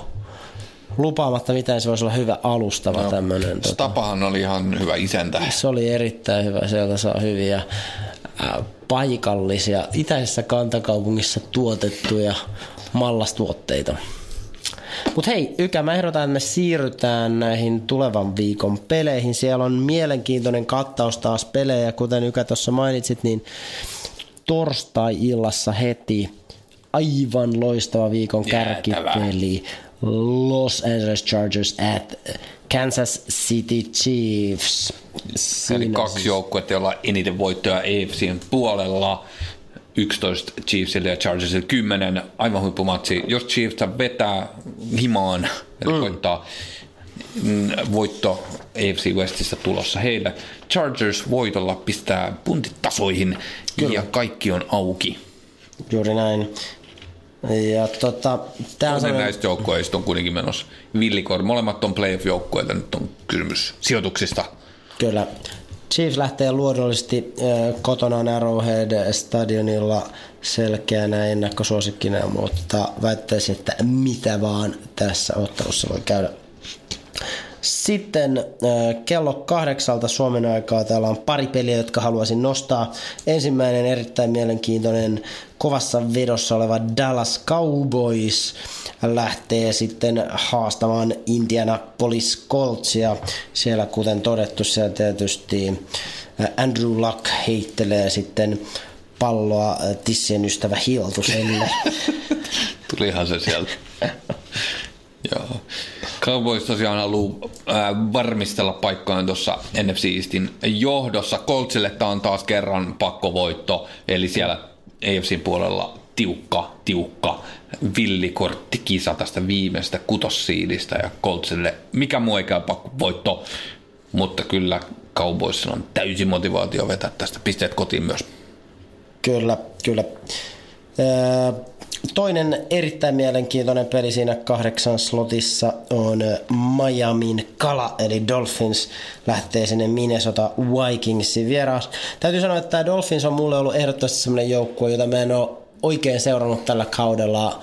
lupaamatta mitään, se voisi olla hyvä alustava no. tämmöinen. Tota. Stapahan oli ihan hyvä isäntä. Se oli erittäin hyvä, sieltä saa hyviä ää, paikallisia, itäisessä kantakaupungissa tuotettuja mallastuotteita. Mutta hei, Ykä, mä ehdotan, että me siirrytään näihin tulevan viikon peleihin. Siellä on mielenkiintoinen kattaus taas pelejä, kuten Ykä tuossa mainitsit, niin torstai-illassa heti aivan loistava viikon kärkipeli. Los Angeles Chargers at Kansas City Chiefs. Eli Siinä kaksi siis- joukkuetta, joilla eniten voittoja AFCn puolella. 11 Chiefsille ja Chargersille 10. Aivan huippumatsi. Jos Chiefs vetää himaan, eli mm. koittaa mm, voitto AFC Westissä tulossa heille. Chargers voitolla pistää puntit tasoihin ja kaikki on auki. Juuri näin. Ja tota, tää on sellainen, näistä joukkueista on kuitenkin menossa villikor. Molemmat on playoff-joukkueita, nyt on kysymys sijoituksista. kyllä. Chiefs lähtee luonnollisesti äh, kotonaan Arrowhead stadionilla selkeänä ennakkosuosikkina, mutta väittäisin, että mitä vaan tässä ottelussa voi käydä. Sitten äh, kello kahdeksalta Suomen aikaa täällä on pari peliä, jotka haluaisin nostaa. Ensimmäinen erittäin mielenkiintoinen kovassa vedossa oleva Dallas Cowboys lähtee sitten haastamaan Indianapolis Coltsia. Siellä kuten todettu, siellä tietysti äh, Andrew Luck heittelee sitten palloa äh, tissien ystävä Hiltuselle. Tulihan se sieltä. Joo. Cowboys tosiaan haluaa varmistella paikkojen tuossa NFC Eastin johdossa. Coltsille tämä on taas kerran pakkovoitto, eli siellä AFCin puolella tiukka, tiukka villikorttikisa tästä viimeistä kutossiidistä ja Coltsille mikä muu ei käy pakkovoitto, mutta kyllä Cowboysilla on täysi motivaatio vetää tästä pisteet kotiin myös. Kyllä, kyllä. Toinen erittäin mielenkiintoinen peli siinä kahdeksan slotissa on Miamin kala, eli Dolphins lähtee sinne Minnesota Vikingsin vieraas. Täytyy sanoa, että tämä Dolphins on mulle ollut ehdottomasti sellainen joukkue, jota mä en ole oikein seurannut tällä kaudella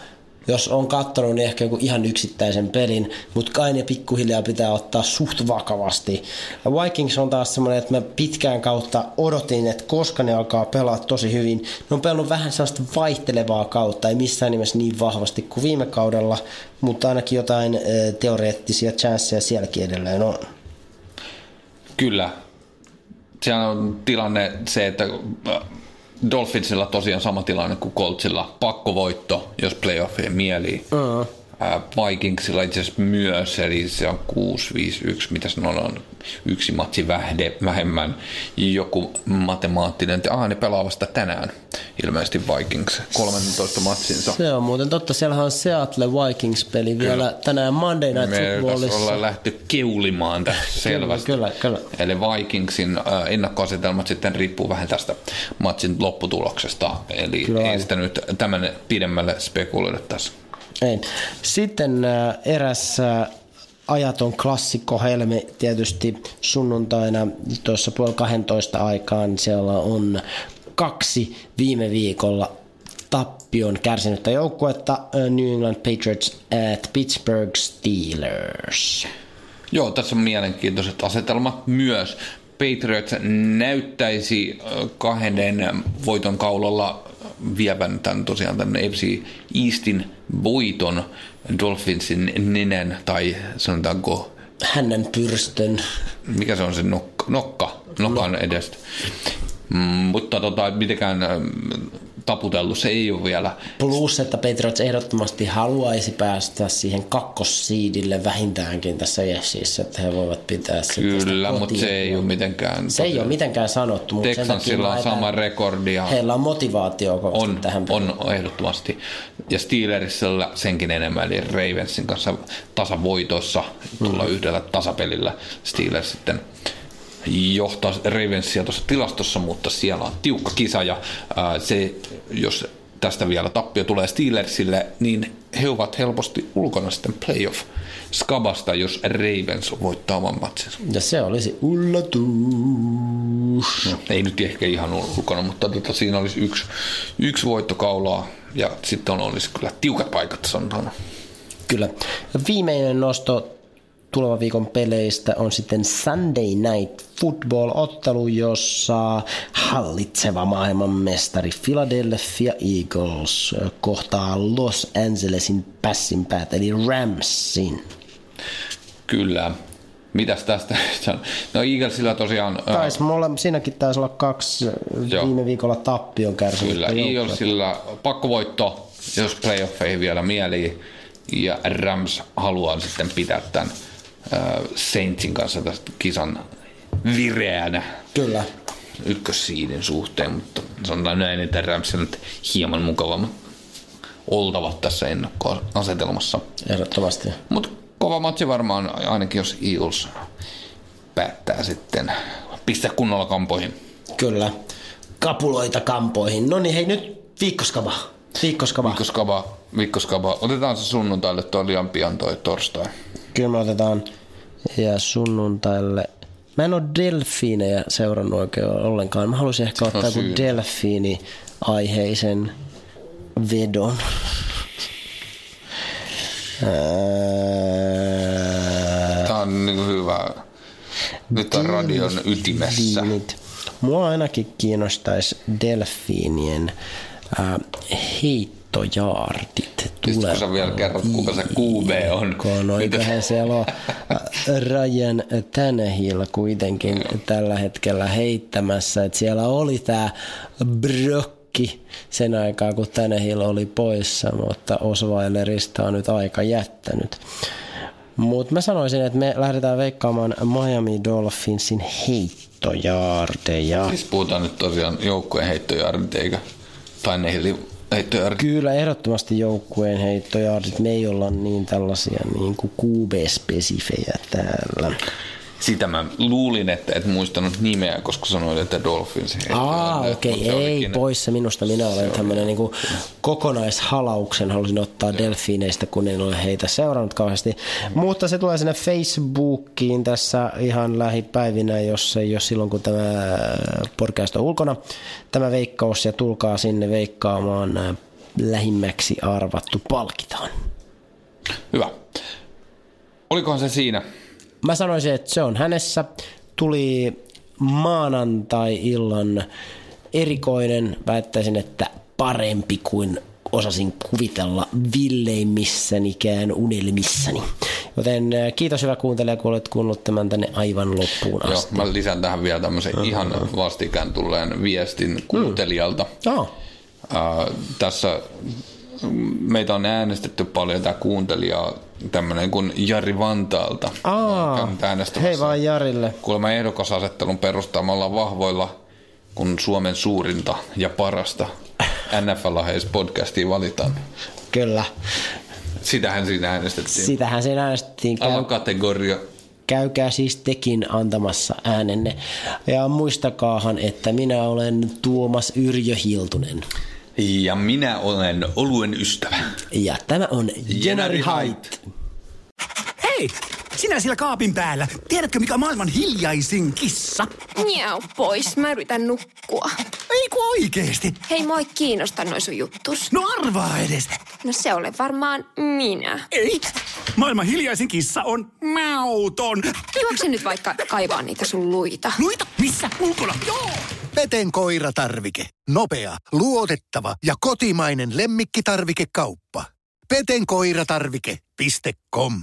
jos on katsonut, niin ehkä joku ihan yksittäisen pelin, mutta kai ne pikkuhiljaa pitää ottaa suht vakavasti. Vikings on taas semmoinen, että mä pitkään kautta odotin, että koska ne alkaa pelaa tosi hyvin. Ne on pelannut vähän sellaista vaihtelevaa kautta, ei missään nimessä niin vahvasti kuin viime kaudella, mutta ainakin jotain teoreettisia chanceja sielläkin edelleen on. Kyllä. Se on tilanne se, että Dolphinsilla tosiaan sama tilanne kuin Coltsilla. Pakkovoitto, jos playoffien mieli. Uh-huh. Vikingsilla itse asiassa myös, eli se on 6-5-1, mitä se on, yksi matsi vähde, vähemmän, joku matemaattinen, ah, ne pelaa vasta tänään, ilmeisesti Vikings, 13 matsinsa. Se on muuten totta, siellähän on Seattle Vikings-peli vielä kyllä. tänään Monday Night Me Footballissa. ollaan lähty keulimaan tässä selvästi. Kyllä, kyllä. Eli Vikingsin ennakkoasetelmat sitten riippuu vähän tästä matsin lopputuloksesta, eli kyllä. ei sitä nyt tämän pidemmälle spekuloida tässä. Ei. Sitten äh, eräs äh, ajaton klassikko Helmi tietysti sunnuntaina tuossa puoli 12 aikaan siellä on kaksi viime viikolla tappion kärsinyttä joukkuetta äh, New England Patriots at Pittsburgh Steelers. Joo, tässä on mielenkiintoiset asetelmat myös. Patriots näyttäisi kahden voiton kaulalla vievän tämän tosiaan tämän FC Eastin voiton Dolphinsin nenän tai sanotaanko hänen pyrstön. Mikä se on se nokka? Nokka, nokan no. edestä. Mm, mutta tota, mitenkään taputellut, se ei ole vielä. Plus, että Patriots ehdottomasti haluaisi päästä siihen kakkossiidille vähintäänkin tässä Jessissä, että he voivat pitää se Kyllä, mutta se ei ole mitenkään. Se ei ole mitenkään sanottu. Mutta Texansilla on sama rekordi. Ja heillä on motivaatio on, tähän On, on ehdottomasti. Ja Steelersillä senkin enemmän, eli Ravensin kanssa tasavoitossa tulla mm. yhdellä tasapelillä. Steelers sitten johtaa Ravensia tuossa tilastossa, mutta siellä on tiukka kisa ja ää, se, jos tästä vielä tappio tulee Steelersille, niin he ovat helposti ulkona sitten playoff skabasta, jos Ravens voittaa oman matsinsa. Ja se olisi ullatus. No, ei nyt ehkä ihan ulkona, mutta tota, siinä olisi yksi, yksi voittokaulaa ja sitten olisi kyllä tiukat paikat sanotaan. Kyllä. Viimeinen nosto tulevan viikon peleistä on sitten Sunday Night Football-ottelu, jossa hallitseva maailmanmestari Philadelphia Eagles kohtaa Los Angelesin päät, eli Ramsin. Kyllä. Mitäs tästä? No Eaglesilla tosiaan... Tais, mulla, siinäkin taisi olla kaksi joo. viime viikolla tappion kärsinyt. Kyllä, Eaglesilla pakkovoitto, jos playoffeihin vielä mieli. Ja Rams haluaa sitten pitää tämän Saintsin kanssa tästä kisan vireänä. Kyllä. Ykkössiiden suhteen, mutta sanotaan näin, että Ramsilla nyt hieman mukavammat oltavat tässä ennakkoasetelmassa. Ehdottomasti. Mutta kova matsi varmaan, ainakin jos Eagles päättää sitten pistää kunnolla kampoihin. Kyllä. Kapuloita kampoihin. No niin, hei nyt viikkoskava. Viikkoskava. Viikkoskava. Viikkoskava. Otetaan se sunnuntaille tuo liian pian toi torstai. Kyllä me otetaan ja sunnuntaille. Mä en ole delfiinejä seurannut oikein ollenkaan. Mä haluaisin ehkä ottaa joku delfiini-aiheisen vedon. Tämä on niin hyvä. Nyt on radion ytimessä. Mua ainakin kiinnostaisi delfiinien äh, heittojaartit tulee. Sitten kun sä vielä kerrot, kuka se QB on. No eiköhän siellä on Ryan Tannehill kuitenkin tällä hetkellä heittämässä. Että siellä oli tämä Brokki sen aikaa, kun Tannehill oli poissa, mutta Osweilerista on nyt aika jättänyt. Mutta mä sanoisin, että me lähdetään veikkaamaan Miami Dolphinsin heittojaardeja. Siis puhutaan nyt tosiaan joukkueen heittojaardit, eikä Tannehillin heittojaardit. Kyllä, ehdottomasti joukkueen heittojaardit. Me ei olla niin tällaisia niin kuin QB-spesifejä täällä. Sitä mä luulin, että et muistanut nimeä, koska sanoit, että Dolphins. Aa, okei, okay. ei pois se minusta. Minä olen tämmöinen niin kokonaishalauksen halusin ottaa delfiineistä, kun en ole heitä seurannut kauheasti. Mm. Mutta se tulee sinne Facebookiin tässä ihan lähipäivinä, jos ei ole silloin, kun tämä podcast on ulkona. Tämä veikkaus ja tulkaa sinne veikkaamaan lähimmäksi arvattu palkitaan. Hyvä. Olikohan se siinä? Mä sanoisin, että se on hänessä. Tuli maanantai-illan erikoinen, väittäisin, että parempi kuin osasin kuvitella villeimmissänikään unelmissani. Joten äh, kiitos hyvä kuuntelija, kun olet kuunnellut tämän tänne aivan loppuun Joo, asti. mä lisään tähän vielä tämmöisen ihan vastikään tulleen viestin kuuntelijalta. Oh, Ää, tässä meitä on äänestetty paljon tämä kuuntelija tämmöinen kuin Jari Vantaalta. Aa, hei vaan Jarille. Kuulemma ehdokasasettelun perusteella ollaan vahvoilla, kun Suomen suurinta ja parasta NFL podcastia valitaan. Kyllä. Sitähän siinä äänestettiin. Sitähän siinä äänestettiin. Alakategoria. käykää siis tekin antamassa äänenne. Ja muistakaahan, että minä olen Tuomas Yrjö Hiltunen. Ja minä olen oluen ystävä. Ja tämä on Jenari Haitt. Hei, sinä siellä kaapin päällä. Tiedätkö, mikä on maailman hiljaisin kissa? Miau pois, mä yritän nukkua. Ei kun oikeesti. Hei, moi kiinnosta noin sun juttus. No arvaa edes. No se ole varmaan minä. Ei. Maailman hiljaisin kissa on mauton. Juokse nyt vaikka kaivaa niitä sun luita. Luita, missä? Ulkona? Joo. Peten koiratarvike. Nopea, luotettava ja kotimainen lemmikkitarvikekauppa. petenkoiratarvike.com